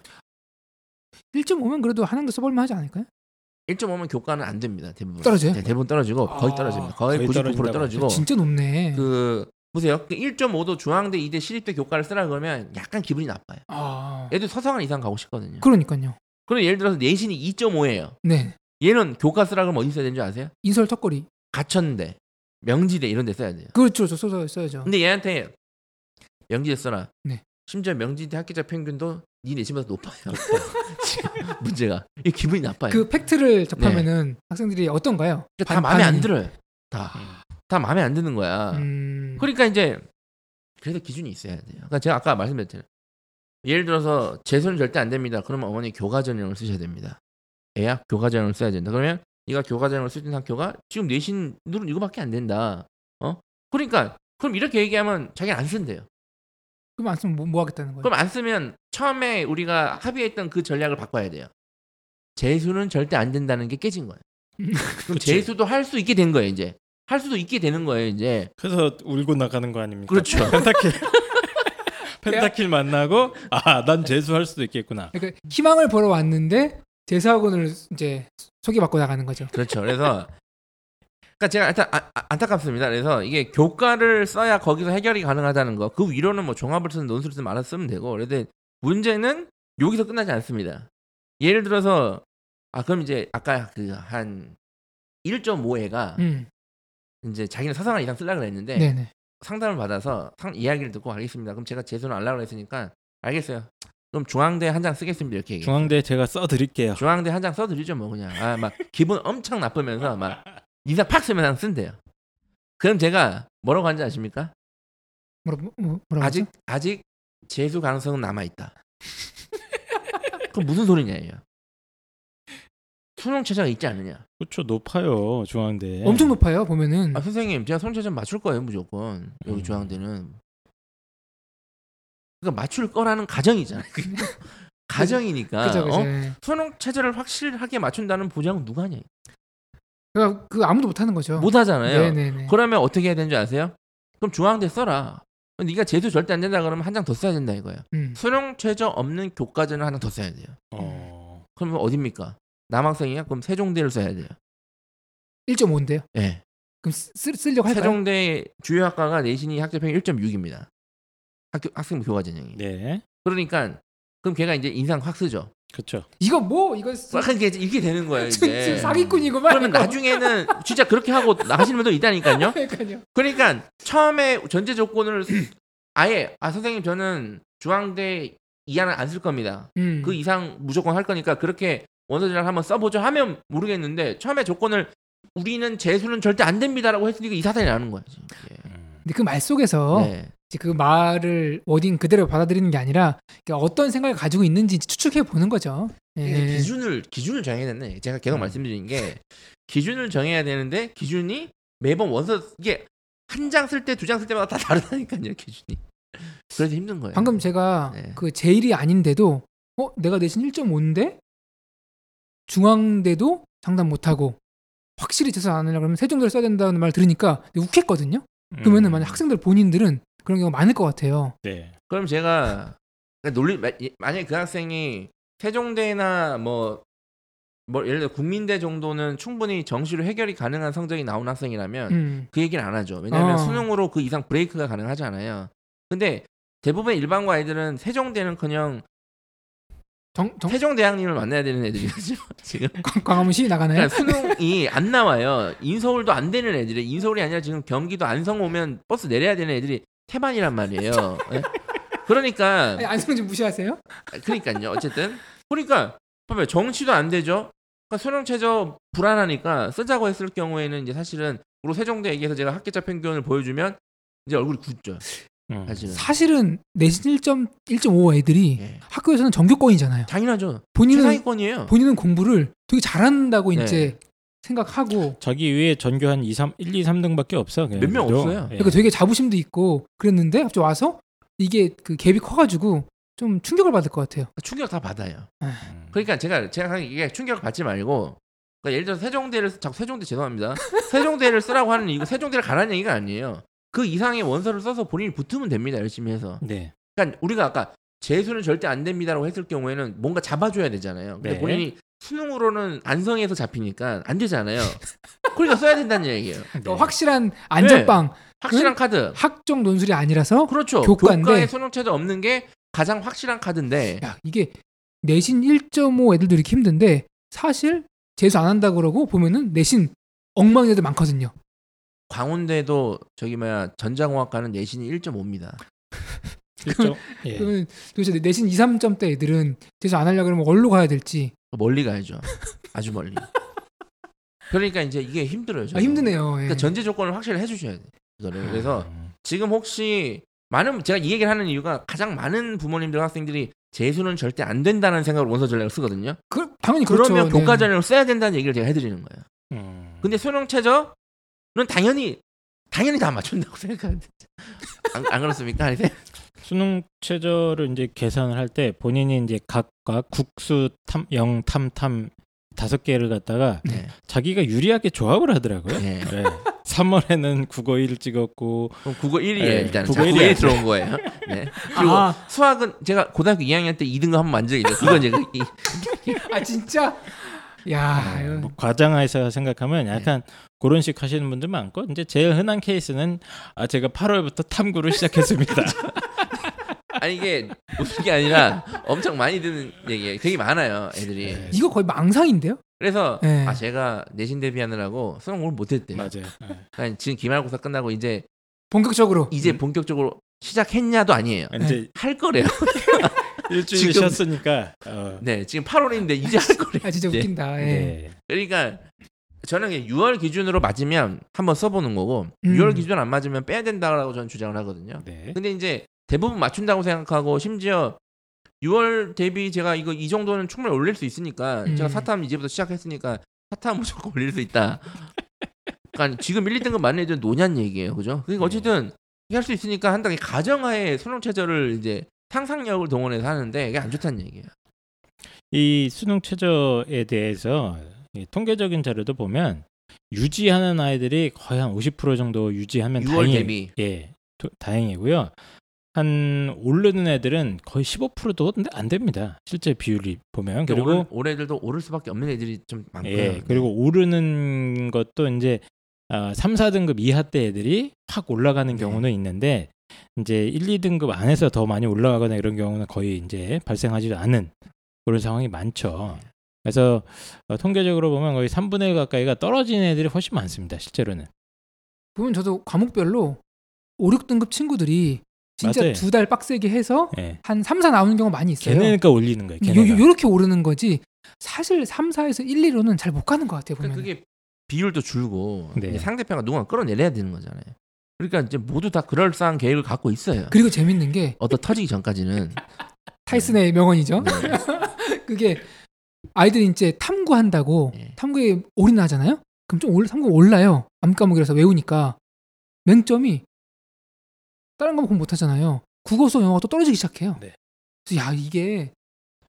1.5면 그래도 한양도 써볼만 하지 않을까요? 1.5면 교과는 안 됩니다 대부분. 떨어져요? 네, 대부분 떨어지고 거의 아, 떨어집니다. 거의, 거의 99% 떨어진다고. 떨어지고. 진짜 높네. 그 보세요. 1.5도 중앙대, 이대, 시립대 교과를 쓰라 그러면 약간 기분이 나빠요. 아. 얘도 서성한 이상 가고 싶거든요. 그러니까요. 그럼 예를 들어서 내신이 2.5예요. 네. 얘는 교과 쓰라 그러면 어디 써야 되는 줄 아세요? 인설 턱걸이. 가천대, 명지대 이런 데 써야 돼요. 그렇죠. 저 써서 써야죠. 근데 얘한테 명지대 써라. 네. 심지어 명지대 학기자 평균도 네 내신보다 높아요. 문제가 이게 기분이 나빠요. 그 팩트를 접하면은 학생들이 어떤가요? 다 반- 마음에 안 반응이. 들어요. 다. 다 마음에 안 드는 거야. 음. 그러니까 이제 그래서 기준이 있어야 돼요. 그러니까 제가 아까 말씀드렸잖아요. 예를 들어서 재수는 절대 안 됩니다. 그러면 어머니 교과 전형을 쓰셔야 됩니다. 애야 교과 전형을 써야 된다. 그러면 네가 교과 전형을 쓰는 학교가 지금 내신 누른 이거밖에 안 된다. 어? 그러니까 그럼 이렇게 얘기하면 자기는 안 쓴대요. 그럼 안 쓰면 뭐, 뭐 하겠다는 거예요? 그럼 안 쓰면 처음에 우리가 합의했던 그 전략을 바꿔야 돼요. 재수는 절대 안 된다는 게 깨진 거예요. 그럼 그치. 재수도 할 수 있게 된 거예요, 이제. 할 수도 있게 되는 거예요, 이제. 그래서 울고 나가는 거 아닙니까? 그렇죠. 펜타킬 펜타킬 만나고 아 난 재수할 수도 있겠구나. 그러니까 희망을 보러 왔는데 재수학원을 이제 소개받고 나가는 거죠. 그렇죠. 그래서 그러니까 제가 일단 아- 아- 안타깝습니다. 그래서 이게 교과를 써야 거기서 해결이 가능하다는 거. 그 위로는 뭐 종합을 쓰든 논술을 쓰든 말아 쓰면 되고. 그런데 문제는 여기서 끝나지 않습니다. 예를 들어서 아 그럼 이제 아까 그 한 1.5회가 음. 이제 자기는 사상한 이상 쓰려고 했는데 네, 네. 상담을 받아서 상, 이야기를 듣고 알겠습니다. 그럼 제가 재수는 안 하려고 했으니까 알겠어요. 그럼 중앙대 한 장 쓰겠습니다. 이렇게 얘기해요. 중앙대 제가 써드릴게요. 중앙대 한 장 써드리죠 뭐 그냥 아 막 기분 엄청 나쁘면서 막 인사 팍 쓰면 그냥 쓴대요. 그럼 제가 뭐라고 하는지 아십니까? 뭐라 뭐, 뭐라고 아직 하죠? 아직 재수 가능성은 남아 있다. 그럼 무슨 소리냐 이요? 수능 최저가 있지 않느냐? 그렇죠 높아요 중앙대. 엄청 높아요 보면은 아 선생님 제가 수능 최저 맞출 거예요 무조건 여기 음. 중앙대는. 그러니까 맞출 거라는 가정이잖아요. 가정이니까 그죠 그죠. 어? 수능 최저를 확실하게 맞춘다는 보장은 누가 하냐? 그러니까 그 아무도 못 하는 거죠. 못 하잖아요. 네네네. 그러면 어떻게 해야 되는지 아세요? 그럼 중앙대 써라. 네가 재수 절대 안 된다 그러면 한 장 더 써야 된다 이거예요. 음. 수능 최저 없는 교과전을 하나 더 써야 돼요. 어. 그러면 어딥니까? 남학생이야? 그럼 세종대를 써야 돼요. 1.5인데요. 예. 그럼 쓰, 쓰려고 할까요? 세종대 주요 학과가 내신이 학제평이 1.6입니다. 학교 학생부 교과 전형이. 네. 그러니까 그럼 걔가 이제 인상 확 쓰죠. 그렇죠. 이거 뭐 이거 쓰... 약간 이게 이렇게 되는 거예요 이제. 지금 사기꾼이구만. 그러면 이거. 나중에는 진짜 그렇게 하고 나가시는 분도 있다니까요. 그러니까요. 그러니까 처음에 전제 조건을 아예 아 선생님 저는 중앙대 이하는 안 쓸 겁니다. 음. 그 이상 무조건 할 거니까 그렇게 원서지를 한번 써보죠 하면 모르겠는데 처음에 조건을 우리는 재수는 절대 안 됩니다라고 했으니까 이 사단이 나는 거야 지금. 예. 근데 그 말 속에서 네. 그 말을 워딩 그대로 받아들이는 게 아니라 그러니까 어떤 생각을 가지고 있는지 추측해 보는 거죠. 예. 기준을 기준을 정해야 되네. 제가 계속 음. 말씀드린 게 기준을 정해야 되는데 기준이 매번 원서 이게 한 장 쓸 때 두 장 쓸 때마다 다 다르다니까요 기준이. 그래서 힘든 거예요. 방금 제가 네. 그 제일이 아닌데도 어 내가 내신 1.5인데 중앙대도 장담 못하고 확실히 재수 안 하려고 그러면 세종대를 써야 된다는 말 들으니까 웃겠거든요. 그러면은 음. 만약 학생들 본인들은 그런 경우가 많을 것 같아요. 네. 그럼 제가 논리 만약에 그 학생이 세종대나 뭐, 뭐 예를 들어 국민대 정도는 충분히 정시로 해결이 가능한 성적이 나온 학생이라면 음. 그 얘기는 안 하죠. 왜냐하면 어. 수능으로 그 이상 브레이크가 가능하잖아요. 근데 대부분 일반고 아이들은 세종대는커녕 정, 정 세종대왕님을 만나야 되는 애들이죠. 지금 광- 광화문 시위 나가나요? 그러니까 수능이 안 나와요. 인서울도 안 되는 애들이 인서울이 아니라 지금 경기도 안성 오면 버스 내려야 되는 애들이 태반이란 말이에요. 예? 그러니까 아니, 좀 무시하세요? 그러니까요. 어쨌든 그러니까 봐봐요. 정치도 안 되죠. 그러니까 수능 최저 불안하니까 쓰자고 했을 경우에는 이제 사실은 그리고 세종대 얘기해서 제가 학계자 평균을 보여주면 이제 얼굴이 굳죠. 음. 사실은. 사실은 내신 1.1.5 애들이 예. 학교에서는 정규권이잖아요. 당연하죠. 본인은 최상위권이에요. 본인은 공부를 되게 잘한다고 네. 이제 생각하고 자기 위에 전교 한 2, 3, 1, 2, 3등밖에 없어. 몇 명. 없어요. 예. 그러니까 되게 자부심도 있고 그랬는데 갑자기 와서 이게 그 갭이 커가지고 좀 충격을 받을 것 같아요. 충격 다 받아요. 음. 그러니까 제가 제가 이게 충격 받지 말고 그러니까 예를 들어서 세종대를 자꾸 세종대 죄송합니다. 세종대를 쓰라고 하는 이거 세종대를 가라는 얘기가 아니에요. 그 이상의 원서를 써서 본인이 붙으면 됩니다. 열심히 해서. 네. 그러니까 우리가 아까 재수는 절대 안 됩니다라고 했을 경우에는 뭔가 잡아줘야 되잖아요. 근데 네. 본인이 수능으로는 안성에서 잡히니까 안 되잖아요. 그러니까 써야 된다는 얘기예요. 네. 그러니까 확실한 안전빵 확실한 카드. 학종 논술이 아니라서 그렇죠. 교과인데. 교과에 수능 최저 없는 게 가장 확실한 카드인데 야 이게 내신 1.5 애들도 이렇게 힘든데 사실 재수 안 한다 그러고 보면은 내신 엉망인 애들 많거든요. 광운대도 저기 뭐야 전자공학과는 내신이 1.5입니다. 예. 그러면 도대체 내신 2, 3점대 애들은 재수 안 하려 그러면 어디로 가야 될지 멀리 가야죠. 아주 멀리. 그러니까 이제 이게 힘들어요. 아, 저는. 힘드네요. 예. 그러니까 전제 조건을 확실히 해주셔야 돼. 이거를. 그래서 음. 지금 혹시 많은 제가 이 얘기를 하는 이유가 가장 많은 부모님들 학생들이 재수는 절대 안 된다는 생각으로 원서 전략을 쓰거든요. 그, 당연히 그렇죠. 그러면 네. 교과 전략을 써야 된다는 얘기를 제가 해드리는 거예요. 음. 근데 수능 최저는 당연히 당연히 다 맞춘다고 생각하는데 안, 안 그렇습니까, 아니 수능 최저를 이제 계산을 할 때 본인이 이제 각각 국수 탐, 영, 탐, 탐 다섯 개를 갖다가 네. 자기가 유리하게 조합을 하더라고요. 네. 네. 3월에는 국어 1 찍었고 그럼 국어 1위에 네, 일단 국어 국어 1위 1위 들어온 거예요. 네. 그리고 아, 수학은 제가 고등학교 2학년 때 2등급 한 번 만적이 있어요. 그건 그 이- 아 진짜 야 어, 이거 뭐 과장해서 생각하면 약간 그런 식 하시는 분들 많고 이제 제일 흔한 케이스는 아 제가 8월부터 탐구를 시작했습니다. 아니 이게 웃는 게 아니라 엄청 많이 듣는 얘기예요. 되게 많아요, 애들이. 네. 이거 거의 망상인데요? 그래서 네. 아 제가 내신 대비하느라고 수능 오늘 못했대요. 맞아요. 네. 그러니까 지금 기말고사 끝나고 이제 본격적으로 이제 본격적으로 시작했냐도 아니에요. 이제 할 거래요. 일주일 지금- 쉬었으니까 어, 네, 지금 8월인데 이제 할 거래요. 아 진짜 이제. 웃긴다. 예. 네. 그러니까 저는 그냥 6월 기준으로 맞으면 한번 써보는 거고 음. 6월 기준 안 맞으면 빼야 된다라고 저는 주장을 하거든요. 네. 근데 이제 대부분 맞춘다고 생각하고 심지어 6월 대비 제가 이거 이 정도는 충분히 올릴 수 있으니까 음. 제가 사탐 이제부터 시작했으니까 사탐 무조건 올릴 수 있다. 그러니까 지금 1, 2등급 많은 애들은 노냐는 얘기예요. 그죠? 그러니까 어쨌든 이게 할수 있으니까 한다. 가정하에 수능 최저를 이제 상상력을 동원해서 하는데 이게 안 좋다는 얘기예요. 이 수능 최저에 대해서 이 통계적인 자료도 보면 유지하는 아이들이 거의 한 50% 정도 유지하면 6월 다행이 대비 예 도- 다행이고요. 한 오르는 애들은 거의 15%도 안 됩니다. 실제 비율이 보면 그리고 그리고 올해 애들도 오를 수밖에 없는 애들이 좀 많고요. 예 그리고 오르는 것도 이제 아, 3, 4등급 이하 때 애들이 확 올라가는 네. 경우는 있는데 이제 1, 2등급 안에서 더 많이 올라가거나 이런 경우는 거의 이제 발생하지 않은 그런 상황이 많죠. 그래서 어, 통계적으로 보면 거의 3분의 1 가까이가 떨어지는 애들이 훨씬 많습니다. 실제로는. 보면 저도 과목별로 5, 6등급 친구들이 진짜. 두 달 빡세게 해서 예. 한 3, 4 나오는 경우가 많이 있어요. 걔네니까 올리는 거예요. 요, 걔네가. 요, 요렇게 오르는 거지. 사실 3, 4에서 1, 2로는 잘 못 가는 것 같아요. 보면. 그러니까 그게 비율도 줄고 네. 이제 상대편가 누군가 끌어내려야 되는 거잖아요. 그러니까 이제 모두 다 그럴싸한 계획을 갖고 있어요. 그리고 재밌는 게 어떤 터지기 전까지는 타이슨의 명언이죠. 네. 그게 아이들이 이제 탐구한다고 예. 탐구에 올인하잖아요. 그럼 좀 올, 탐구 올라요. 암 과목이라서 외우니까 맹점이 다른 과목 공부 못 하잖아요. 국어 수학 영어가 또 떨어지기 시작해요. 네. 그래서 야 이게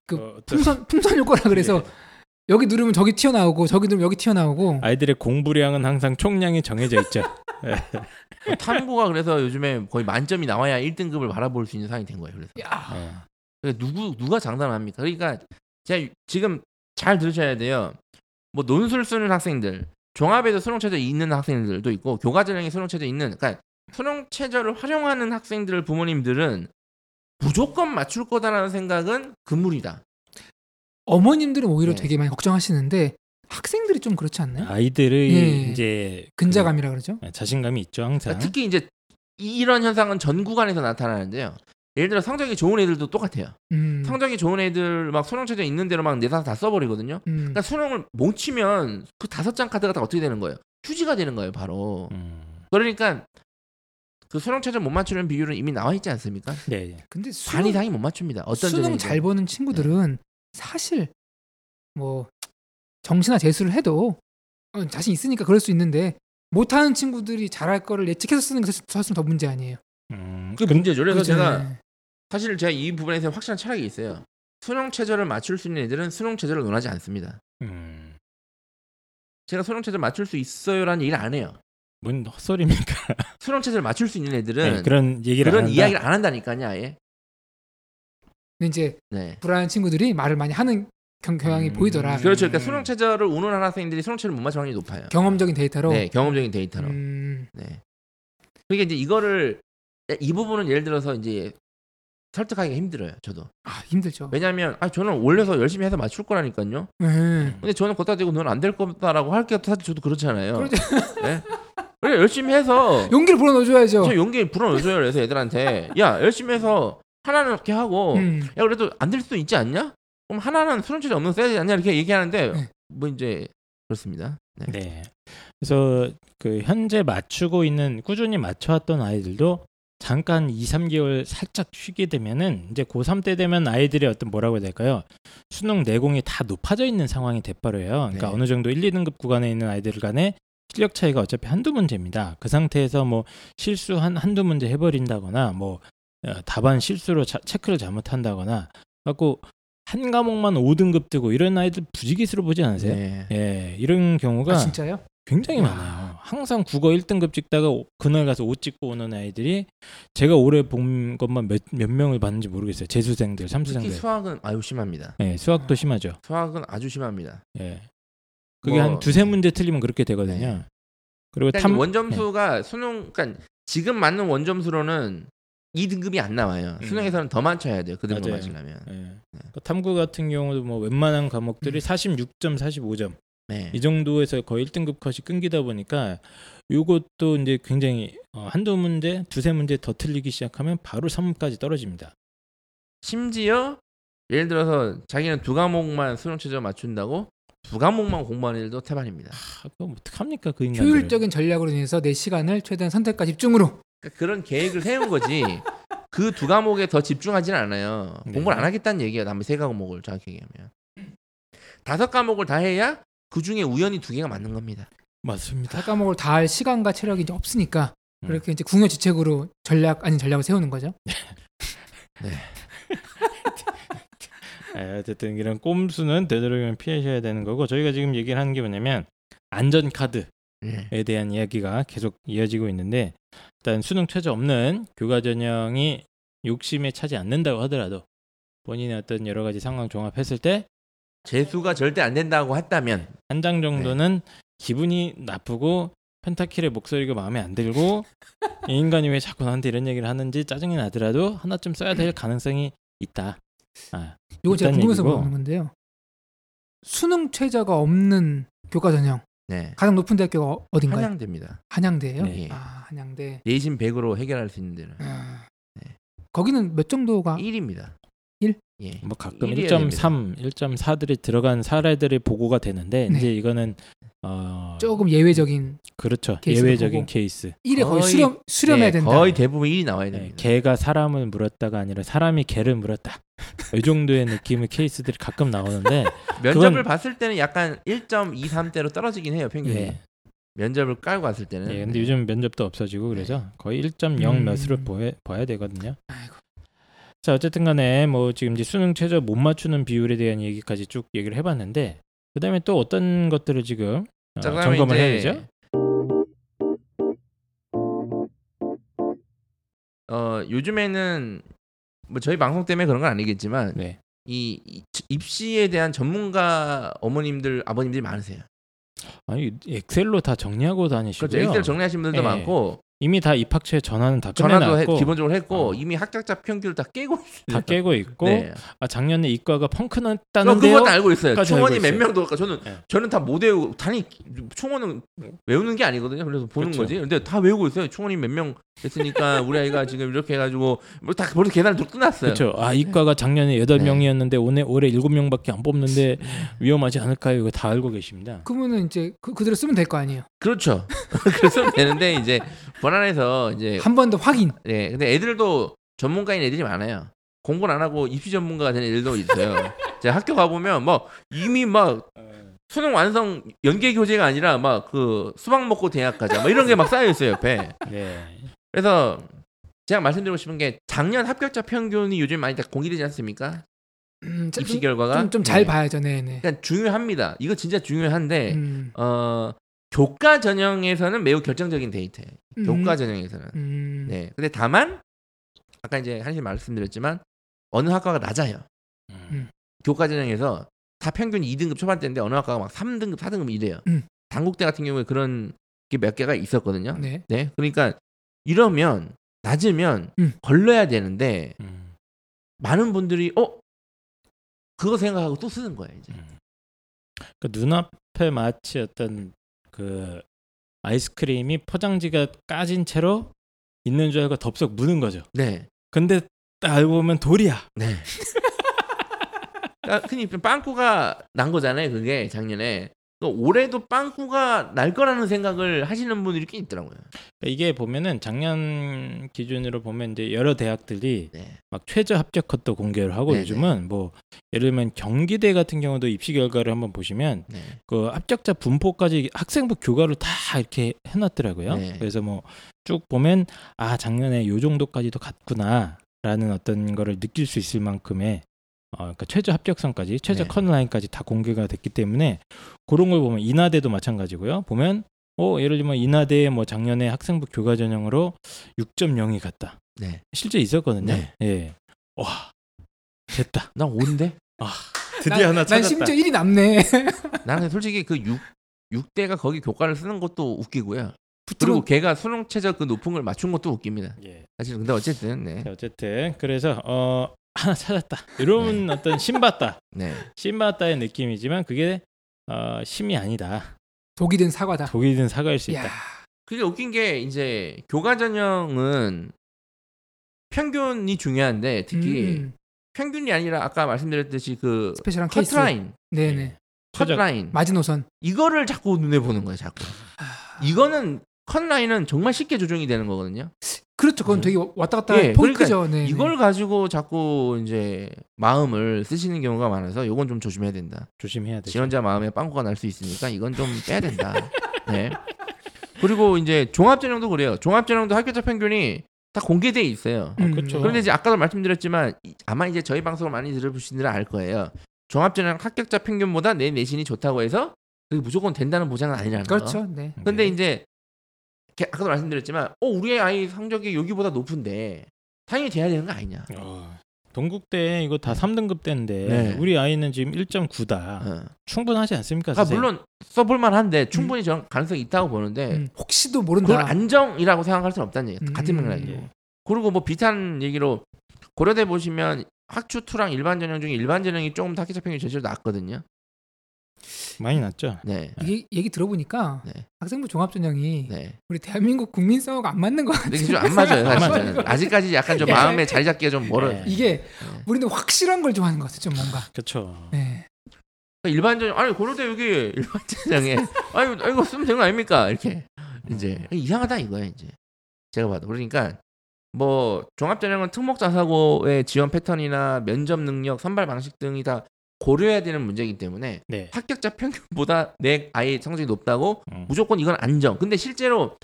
그 어, 풍선 풍선 효과라 그래서 네. 여기 누르면 저기 튀어나오고 저기 누르면 여기 튀어나오고 아이들의 공부량은 항상 총량이 정해져 있죠. 탐구가 그래서 요즘에 거의 만점이 나와야 1등급을 바라볼 수 있는 상황이 된 거예요. 그래서 야 예. 그러니까 누구 누가 장담합니까? 그러니까 제가 지금 잘 들으셔야 돼요. 뭐 논술 쓰는 학생들, 종합에도 수능 최저 있는 학생들도 있고 교과 전형에 수능 최저 있는 그러니까 수능 최저를 활용하는 학생들 부모님들은 무조건 맞출 거다라는 생각은 금물이다. 어머님들은 오히려 네. 되게 많이 걱정하시는데 학생들이 좀 그렇지 않나요? 아이들의 예. 이제 근자감이라 그러죠. 그 자신감이 있죠 항상. 그러니까 특히 이제 이런 현상은 전 구간에서 나타나는데요. 예를 들어 성적이 좋은 애들도 똑같아요. 음. 성적이 좋은 애들 막 수능 최저 있는 대로 막 내사서 다 써버리거든요. 음. 그러니까 수능을 못 치면 그 다섯 장 카드가 다 어떻게 되는 거예요? 휴지가 되는 거예요, 바로. 음. 그러니까 그 수능 최저 못 맞추는 비율은 이미 나와 있지 않습니까? 네. 근데 반 수능, 이상이 못 맞춥니다. 어떤 수능. 잘 보는 친구들은 사실 뭐 정시나 재수를 해도 어, 자신 있으니까 그럴 수 있는데 못하는 친구들이 잘할 거를 예측해서 쓰는 게 사실 사실 더 문제 아니에요. 음. 그 문제죠. 그래서 그죠? 제가 네. 사실 제가 이 부분에서 확실한 철학이 있어요. 수능 최저를 맞출 수 있는 애들은 수능 최저를 논하지 않습니다. 음. 제가 수능 최저 맞출 수 있어요라는 얘기를 안 해요. 뭔 헛소리입니까? 수능 최저를 맞출 수 있는 애들은 네, 그런 얘기를 그런 안 한다? 이야기를 안 한다니까요, 아예. 근데 이제 네. 불안한 친구들이 말을 많이 하는 경, 경향이 음. 보이더라. 그렇죠. 그러니까 음. 수능 최저를 운운하는 학생들이 수능 최저를 못 맞출 확률이 높아요. 경험적인 데이터로. 네, 경험적인 데이터로. 음, 네. 그러니까 이제 이거를 이 부분은 예를 들어서 이제 설득하기가 힘들어요. 저도. 아 힘들죠. 왜냐하면 아 저는 올려서 열심히 해서 맞출 거라니까요. 네. 근데 저는 걷다 대고 너는 안될 거다라고 할 게 사실 저도 그렇잖아요. 그렇죠. 네? 그래 열심히 해서 용기를 불어넣어줘야죠. 저 용기 불어넣어줘요. 그래서 애들한테 야 열심히 해서 하나는 이렇게 하고 음. 야 그래도 안 될 수도 있지 않냐? 그럼 하나는 수능 최저 없는 거 써야 되지 않냐 이렇게 얘기하는데 네. 뭐 이제 그렇습니다. 네. 네. 그래서 그 현재 맞추고 있는 꾸준히 맞춰왔던 아이들도 잠깐 2, 3개월 살짝 쉬게 되면은 이제 고3 때 되면 아이들의 어떤 뭐라고 해야 될까요? 수능 내공이 다 높아져 있는 상황이 돼버려요. 그러니까 네. 어느 정도 1, 2등급 구간에 있는 아이들 간의 실력 차이가 어차피 한두 문제입니다. 그 상태에서 뭐 실수 한 한두 문제 해버린다거나 뭐 어, 답안 실수로 자- 체크를 잘못한다거나 갖고 한 과목만 5등급 뜨고 이런 아이들 부지기수로 보지 않으세요? 네. 예, 이런 경우가 아 진짜요? 굉장히 와. 많아요. 항상 국어 1등급 찍다가 오- 그날 가서 5 찍고 오는 아이들이 제가 올해 본 것만 몇, 몇 명을 봤는지 모르겠어요. 재수생들, 특히 삼수생들. 수학은 아유 심합니다. 예, 수학도 심하죠. 수학은 아주 심합니다. 예. 그게 뭐, 한 두세 문제 틀리면 그렇게 되거든요. 네. 그리고 그러니까 탐 원점수가 수능 그러니까 지금 맞는 원점수로는 2등급이 안 나와요. 음. 수능에서는 더 맞춰야 돼요. 그 등급 맞아요. 맞추려면. 예. 그 탐구 같은 경우도 뭐 웬만한 과목들이 음. 46점, 45점 네. 이 정도에서 거의 1등급 컷이 끊기다 보니까 요것도 이제 굉장히 어, 한두 문제, 두세 문제 더 틀리기 시작하면 바로 3까지 떨어집니다. 심지어 예를 들어서 자기는 두 과목만 수능 최저 맞춘다고 두 과목만 공부하는 일도 태반입니다. 아, 그럼 어떡합니까 그 인간들. 효율적인 전략으로 인해서 내 시간을 최대한 선택과 집중으로. 그러니까 그런 계획을 세운 거지. 그 두 과목에 더 집중하지는 않아요. 네. 공부를 안 하겠다는 얘기예요. 남의 세 과목을 정확히 얘기하면. 다섯 과목을 다 해야 그 중에 우연히 두 개가 맞는 겁니다. 맞습니다. 다 과목을 다 할 시간과 체력이 이제 없으니까 음. 그렇게 이제 궁여지책으로 전략 아닌 전략을 세우는 거죠. 예, 어쨌든 이런 꼼수는 되도록이면 피하셔야 되는 거고 저희가 지금 얘기를 하는 게 뭐냐면 안전 카드에 예. 대한 이야기가 계속 이어지고 있는데 일단 수능 최저 없는 교과 전형이 욕심에 차지 않는다고 하더라도 본인의 어떤 여러 가지 상황 종합했을 때 재수가 절대 안 된다고 했다면 한 장 정도는 기분이 나쁘고 펜타킬의 목소리가 마음에 안 들고 이 인간이 왜 자꾸 나한테 이런 얘기를 하는지 짜증이 나더라도 하나쯤 써야 될 가능성이 있다. 아, 이건 제가 궁금해서 얘기고. 물어보는 건데요. 수능 최저가 없는 교과 전형 네. 가장 높은 대학교가 어딘가요? 한양대입니다. 한양대예요. 네. 아 한양대. 내신 100으로 해결할 수 있는 데는. 아, 거기는 몇 정도가 1입니다. 일? 예. 뭐 가끔 일이어야 1.3, 1.4들이 들어간 사례들이 보고가 되는데 네. 이제 이거는 어 조금 예외적인 그렇죠 예외적인 보고. 케이스. 1에 거의, 거의- 수렴 수렴해야 네, 된다. 거의 대부분 1이 나와야 네, 됩니다. 개가 사람을 물었다가 아니라 사람이 개를 물었다. 이 정도의 느낌의 케이스들이 가끔 나오는데 면접을 그건- 봤을 때는 약간 1.23대로 떨어지긴 해요 평균이. 예. 면접을 깔고 왔을 때는. 예, 근데 네. 요즘 면접도 없어지고 그래서 거의 1.0 음. 몇으로 보야, 봐야 되거든요. 아이고. 자 어쨌든 간에 뭐 지금 이제 수능 최저 못 맞추는 비율에 대한 얘기까지 쭉 얘기를 해봤는데 그 다음에 또 어떤 것들을 지금 어, 점검을 해야 이제 되죠? 어 요즘에는 뭐 저희 방송 때문에 그런 건 아니겠지만 네. 이, 이 입시에 대한 전문가 어머님들 아버님들이 많으세요. 아니 엑셀로 다 정리하고 다니시고요. 그렇죠. 엑셀 정리하신 분들도 예. 많고 이미 다 입학처에 전화는 다 전화도 해- 끝내놨고 기본적으로 했고 어. 이미 합격자 평균을 다 깨고 있어요. 다 깨고 있고 네. 아 작년에 이과가 펑크 어, 났다는데요. 그건 알고 있어요. 충원이 몇. 명도 그러니까 저는 네. 저는 다 못 외우고 단위 충원은 외우는 게 아니거든요. 그래서 보는 그렇죠. 거지. 근데 다 외우고 있어요. 충원이 몇 명 됐으니까 우리 아이가 지금 이렇게 해가지고 뭐다 벌써 계산을 또 끝났어요. 그렇죠. 아 이과가 작년에 여덟 네. 명이었는데 올해 올해 일곱 명밖에 안 뽑는데 위험하지 않을까요? 이거 다 알고 계십니다. 그러면은 이제 그, 그대로 쓰면 될 거 아니에요. 그렇죠. 그래서 되는데 이제 권한에서 이제 한 번 더 확인. 네, 근데 애들도 전문가인 애들이 많아요. 공부를 안 하고 입시 전문가가 되는 애들도 있어요. 제가 학교 가 보면 뭐 이미 막 수능 완성 연계 교재가 아니라 막 그 수박 먹고 대학 가자 뭐 이런 게 막 쌓여 있어요 옆에. 네. 그래서 제가 말씀드리고 싶은 게 작년 합격자 평균이 요즘 많이 다 공개되지 않습니까? 음, 입시 결과가 좀잘 네. 봐야죠. 네, 네. 그러니까 중요합니다. 이거 진짜 중요한데 음, 어 교과 전형에서는 매우 결정적인 데이터예요. 음, 교과 전형에서는. 음, 네. 근데 다만 아까 이제 한시 말씀드렸지만 어느 학과가 낮아요. 음. 교과 전형에서 다 평균 2등급 초반대인데 어느 학과가 막 3등급, 4등급 이래요. 음. 단국대 같은 경우에 그런 게 몇 개가 있었거든요. 네. 네. 그러니까 이러면 낮으면 음. 걸러야 되는데 음. 많은 분들이 어 그거 생각하고 또 쓰는 거예요, 이제. 음. 그 눈앞에 마치 어떤 그 아이스크림이 포장지가 까진 채로 있는 줄 알고 덥석 무는 거죠. 네. 근데 딱 알고 보면 돌이야. 네. 그러니까 흔히 빵꾸가 난 거잖아요, 그게 작년에. 또 올해도 빵꾸가 날 거라는 생각을 하시는 분들이 꽤 있더라고요. 이게 보면은 작년 기준으로 보면 이제 여러 대학들이 네. 막 최저 합격 컷도 공개를 하고 네네. 요즘은 뭐 예를 들면 경기대 같은 경우도 입시 결과를 한번 보시면 네. 그 합격자 분포까지 학생부 교과를 다 이렇게 해놨더라고요. 네. 그래서 뭐 쭉 보면 아 작년에 요 정도까지도 갔구나 라는 어떤 거를 느낄 수 있을 만큼의 어, 그러니까 최저 합격선까지 최저 네. 컷 라인까지 다 공개가 됐기 때문에 그런 걸 보면 인하대도 마찬가지고요. 보면 어 예를 들면 인하대에 뭐 작년에 학생부 교과 전형으로 6.0이 갔다. 네. 실제 있었거든요. 네. 예. 와 됐다. 난 5인데? 드디어 난, 하나 난 찾았다. 심지어 1이 남네. 나는 솔직히 그 6, 6대가 거기 교과를 쓰는 것도 웃기고요. 그리고 걔가 수능 최저 그 높은 걸 맞춘 것도 웃깁니다. 예. 사실 근데 어쨌든 네. 자, 어쨌든 그래서 어 하나 찾았다. 이런 어떤 신봤다. 네. 신봤다의 느낌이지만 그게 어, 심이 아니다. 독이 든 사과다. 독이 든 사과일 수 있다. 야, 그게 웃긴 게 이제 교과 전형은 평균이 중요한데 특히 음, 평균이 아니라 아까 말씀드렸듯이 그 스페셜한 케이스. 커트라인, 네네. 최저- 컷라인 마지노선. 이거를 자꾸 눈에 보는 거예요, 자꾸. 아, 이거는 컷라인은 정말 쉽게 조정이 되는 거거든요. 그렇죠. 그건 되게 왔다 갔다 예, 폭이 그러니까 크죠. 네. 이걸 가지고 자꾸 이제 마음을 쓰시는 경우가 많아서 이건 좀 조심해야 된다. 조심해야 되죠. 지원자 마음에 빵꾸가 날 수 있으니까 이건 좀 빼야 된다. 네. 그리고 이제 종합전형도 그래요. 종합전형도 합격자 평균이 다 공개돼 있어요. 아, 그쵸. 그런데 이제 아까도 말씀드렸지만 이- 아마 이제 저희 방송을 많이 들어보신 분들은 알 거예요. 종합전형 합격자 평균보다 내 내신이 좋다고 해서 그게 무조건 된다는 보장은 아니라는 거. 그렇죠. 네. 근데 네. 이제 게- 아까도 말씀드렸지만 어 우리 아이 성적이 여기보다 높은데 당연히 돼야 되는 거 아니냐. 어, 동국대 이거 다 3등급 대인데 네. 우리 아이는 지금 1.9다. 어. 충분하지 않습니까? 아? 물론 써볼 만 한데 충분히 저는 가능성이 있다고 보는데 음, 혹시도 그걸 모른다. 안정이라고 생각할 수는 없다는 얘기. 같은 음, 맥락이고. 예. 그리고 뭐 비슷한 얘기로 고려대 보시면 학추 투랑 일반 전형 중에 일반 전형이 조금 학기자 평균 전체로 낮거든요. 많이 났죠. 네. 이게 얘기 들어보니까 네. 학생부 종합전형이 네. 우리 대한민국 국민성하고 안 맞는 것 같아요. 근데 이게 좀안 맞아요, 안 사실은. 아직까지 약간 좀 예. 마음에 자리 잡기가 좀 멀어요. 예. 이게 우리는 확실한 걸 좋아하는 것 같아요. 좀 뭔가. 그렇죠. 네. 일반전 아니 고려대 여기 일반전형에 아니 이거 쓰면 되는 거 아닙니까? 이렇게 이제 이상하다 이거예요, 이제. 제가 봐도 그러니까 뭐 종합전형은 특목자사고의 지원 패턴이나 면접 능력, 선발 방식 등이 다 고려해야 되는 문제이기 때문에 네. 합격자 평균보다 내 아이 성적이 높다고 음. 무조건 이건 안정. 근데 실제로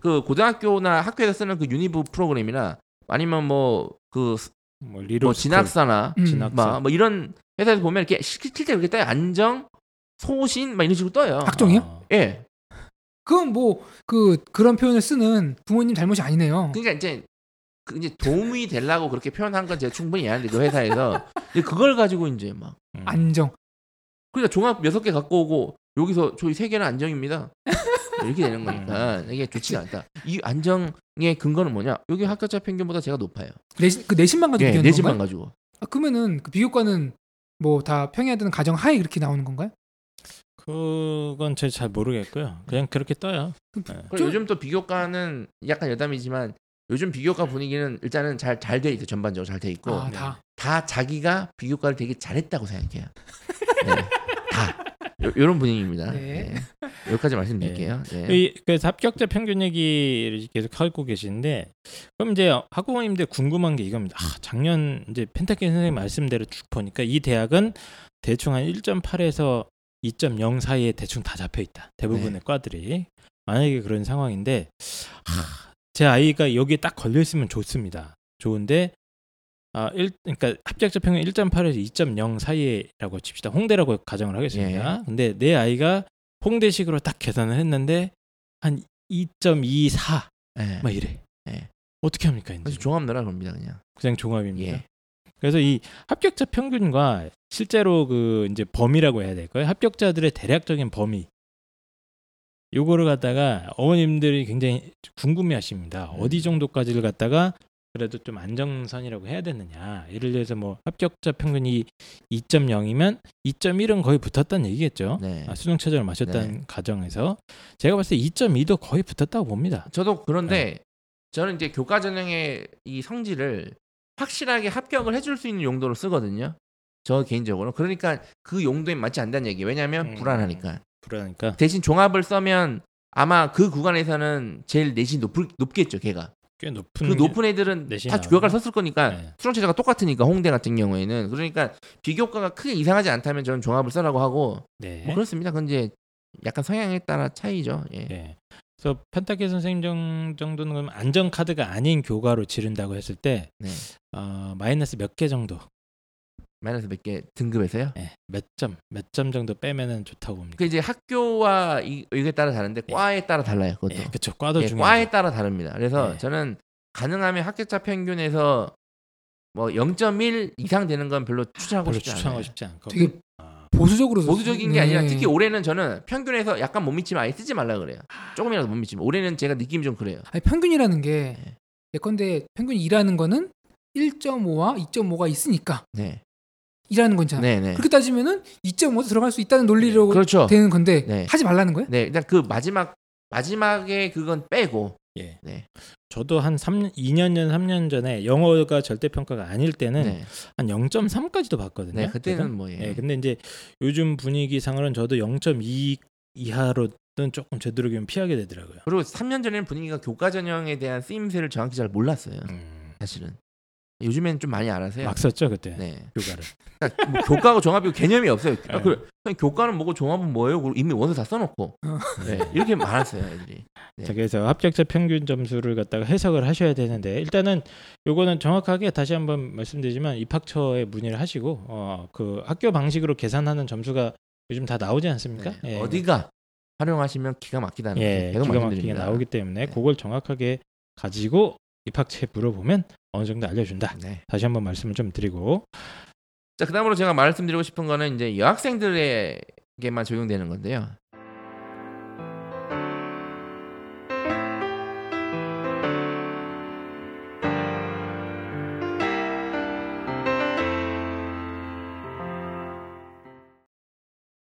그 고등학교나 학교에서 쓰는 그 유니브 프로그램이나 아니면 뭐그 뭐 리로 뭐 진학사나 음. 진학사. 막뭐 이런 회사에서 보면 이렇게 실제 이렇게 떠요. 안정, 소신 막 이런 식으로 떠요. 학종이요? 어. 예. 그건 뭐 그 그런 표현을 쓰는 부모님 잘못이 아니네요. 그러니까 이제 그 이제 도움이 되려고 그렇게 표현한 건 제가 충분히 이해하는데 그 회사에서 근데 그걸 가지고 이제 막 음. 안정. 그러니까 종합 여섯 개 갖고 오고 여기서 저희 세 개는 안정입니다. 이렇게 되는 거니까 이게 좋지가 않다. 이 안정의 근거는 뭐냐? 여기 합격자 평균보다 제가 높아요. 내신 그 내신만 가지고 예, 비교하는 내신만 건가요? 가지고. 아, 그러면은 그 비교과는 뭐 다 평해야 되는 가정 하에 그렇게 나오는 건가요? 그건 제가 잘 모르겠고요. 그냥 그렇게 떠요. 네. 그리고 좀- 요즘 또 비교과는 약간 여담이지만 요즘 비교과 분위기는 일단은 잘 잘 돼 있어 전반적으로 잘 돼 있고 아, 네. 다. 다 자기가 비교과를 되게 잘했다고 생각해요. 네. 다 요, 런 분위기입니다. 네. 네. 여기까지 말씀드릴게요. 네. 이, 그래서 합격자 평균 얘기를 계속 하고 계시는데 그럼 이제 학부모님들 궁금한 게 이겁니다. 아, 작년 이제 펜타키 선생님 말씀대로 쭉 보니까 이 대학은 대충 한 1.8에서 2.0 사이에 대충 다 잡혀 있다. 대부분의 네. 과들이 만약에 그런 상황인데 아, 제 아이가 여기에 딱 걸려 있으면 좋습니다. 좋은데 아, 1, 그러니까 합격자 평균 1.8에서 2.0 사이라고 칩시다. 홍대라고 가정을 하겠습니다. 예. 근데 내 아이가 홍대식으로 딱 계산을 했는데 한 2.24 네. 막 이래. 네. 어떻게 합니까 이제? 종합너라 그럽니다 그냥. 그냥 종합입니다. 예. 그래서 이 합격자 평균과 실제로 그 이제 범위라고 해야 될까요? 합격자들의 대략적인 범위. 요거를 갖다가 어머님들이 굉장히 궁금해하십니다. 음. 어디 정도까지를 갖다가 그래도 좀 안정선이라고 해야 되느냐. 예를 들어서 뭐 합격자 평균이 2.0이면 2.1은 거의 붙었다는 얘기겠죠. 네. 아, 수능 최저를 마셨다는 가정에서 제가 봤을 때 2.2도 거의 붙었다고 봅니다. 저도 그런데 네. 저는 이제 교과 전형의 이 성질을 확실하게 합격을 해줄 수 있는 용도로 쓰거든요. 저 개인적으로. 그러니까 그 용도에 맞지 않다는 얘기. 왜냐하면 음. 불안하니까. 불안하니까 대신 종합을 써면 아마 그 구간에서는 제일 내신이 높, 높겠죠, 걔가. 꽤 높은 그 높은 애들은 다? 교과를 썼을 거니까 네. 수능 체제가 똑같으니까 홍대 같은 경우에는 그러니까 비교과가 크게 이상하지 않다면 저는 종합을 써라고 하고 네. 뭐 그렇습니다. 이제 약간 성향에 따라 차이죠. 예. 예. 그래서 펜타키 선생님 정- 정도는 안전 카드가 아닌 교과로 지른다고 했을 때 네. 어, 마이너스 몇 개 정도, 마이너스 몇 개 등급에서요. 예, 몇 점, 몇 점 정도 빼면은 좋다고 봅니다. 그 이제 학교와 이, 이게 따라 다른데 예. 과에 따라 달라요. 그것도. 예, 그렇죠. 과도 예, 중요해요. 과에 따라 다릅니다. 그래서 예. 저는 가능하면 합격자 평균에서 뭐 0.1 이상 되는 건 별로 추천하고 별로 싶지 않아요. 추천하고 싶지 않고. 되게 아, 보수적으로 모두적인 게 네. 아니라 특히 올해는 저는 평균에서 약간 못 미치면 아예 쓰지 말라 그래요. 조금이라도 못 미치면 올해는 제가 느낌이 좀 그래요. 아니, 평균이라는 게 네. 예컨대 평균 2라는 거는 1.5와 2.5가 있으니까 네, 2라는 거잖아. 네, 네. 그렇게 따지면은 2.5도 들어갈 수 있다는 논리로 그렇죠. 되는 건데 네. 하지 말라는 거예요? 네, 일단 그 마지막 마지막에 그건 빼고. 예. 네, 저도 한 3년, 2년 전, 3년 전에 영어가 절대 평가가 아닐 때는 네, 한 0.3까지도 봤거든요. 네, 그때는. 뭐 예. 예, 근데 이제 요즘 분위기상으로는 저도 0.2 이하로 는 조금 되도록이면 피하게 되더라고요. 그리고 3년 전에는 분위기가 교과 전형에 대한 쓰임새를 정확히 잘 몰랐어요. 음, 사실은 요즘에는 좀 많이 알아서요. 막 썼죠 그때 네, 교과를. 그러니까 뭐 교과하고 종합이 개념이 없어요. 아, 네. 그래, 그냥 교과는 뭐고 종합은 뭐예요? 이미 원서 다 써놓고 어. 네, 이렇게 많았어요, 애들이. 네. 자, 그래서 합격자 평균 점수를 갖다가 해석을 하셔야 되는데 일단은 요거는 정확하게 다시 한번 말씀드리지만 입학처에 문의를 하시고 어, 그 학교 방식으로 계산하는 점수가 요즘 다 나오지 않습니까? 네, 예. 어디가 활용하시면 기가 막히다는 거 예, 기가 막히게. 나오기 때문에 네. 그걸 정확하게 가지고 입학처에 물어보면 어느 정도 알려준다. 네. 다시 한번 말씀을 좀 드리고 자, 그다음으로 제가 말씀드리고 싶은 거는 이제 여학생들에게만 적용되는 건데요.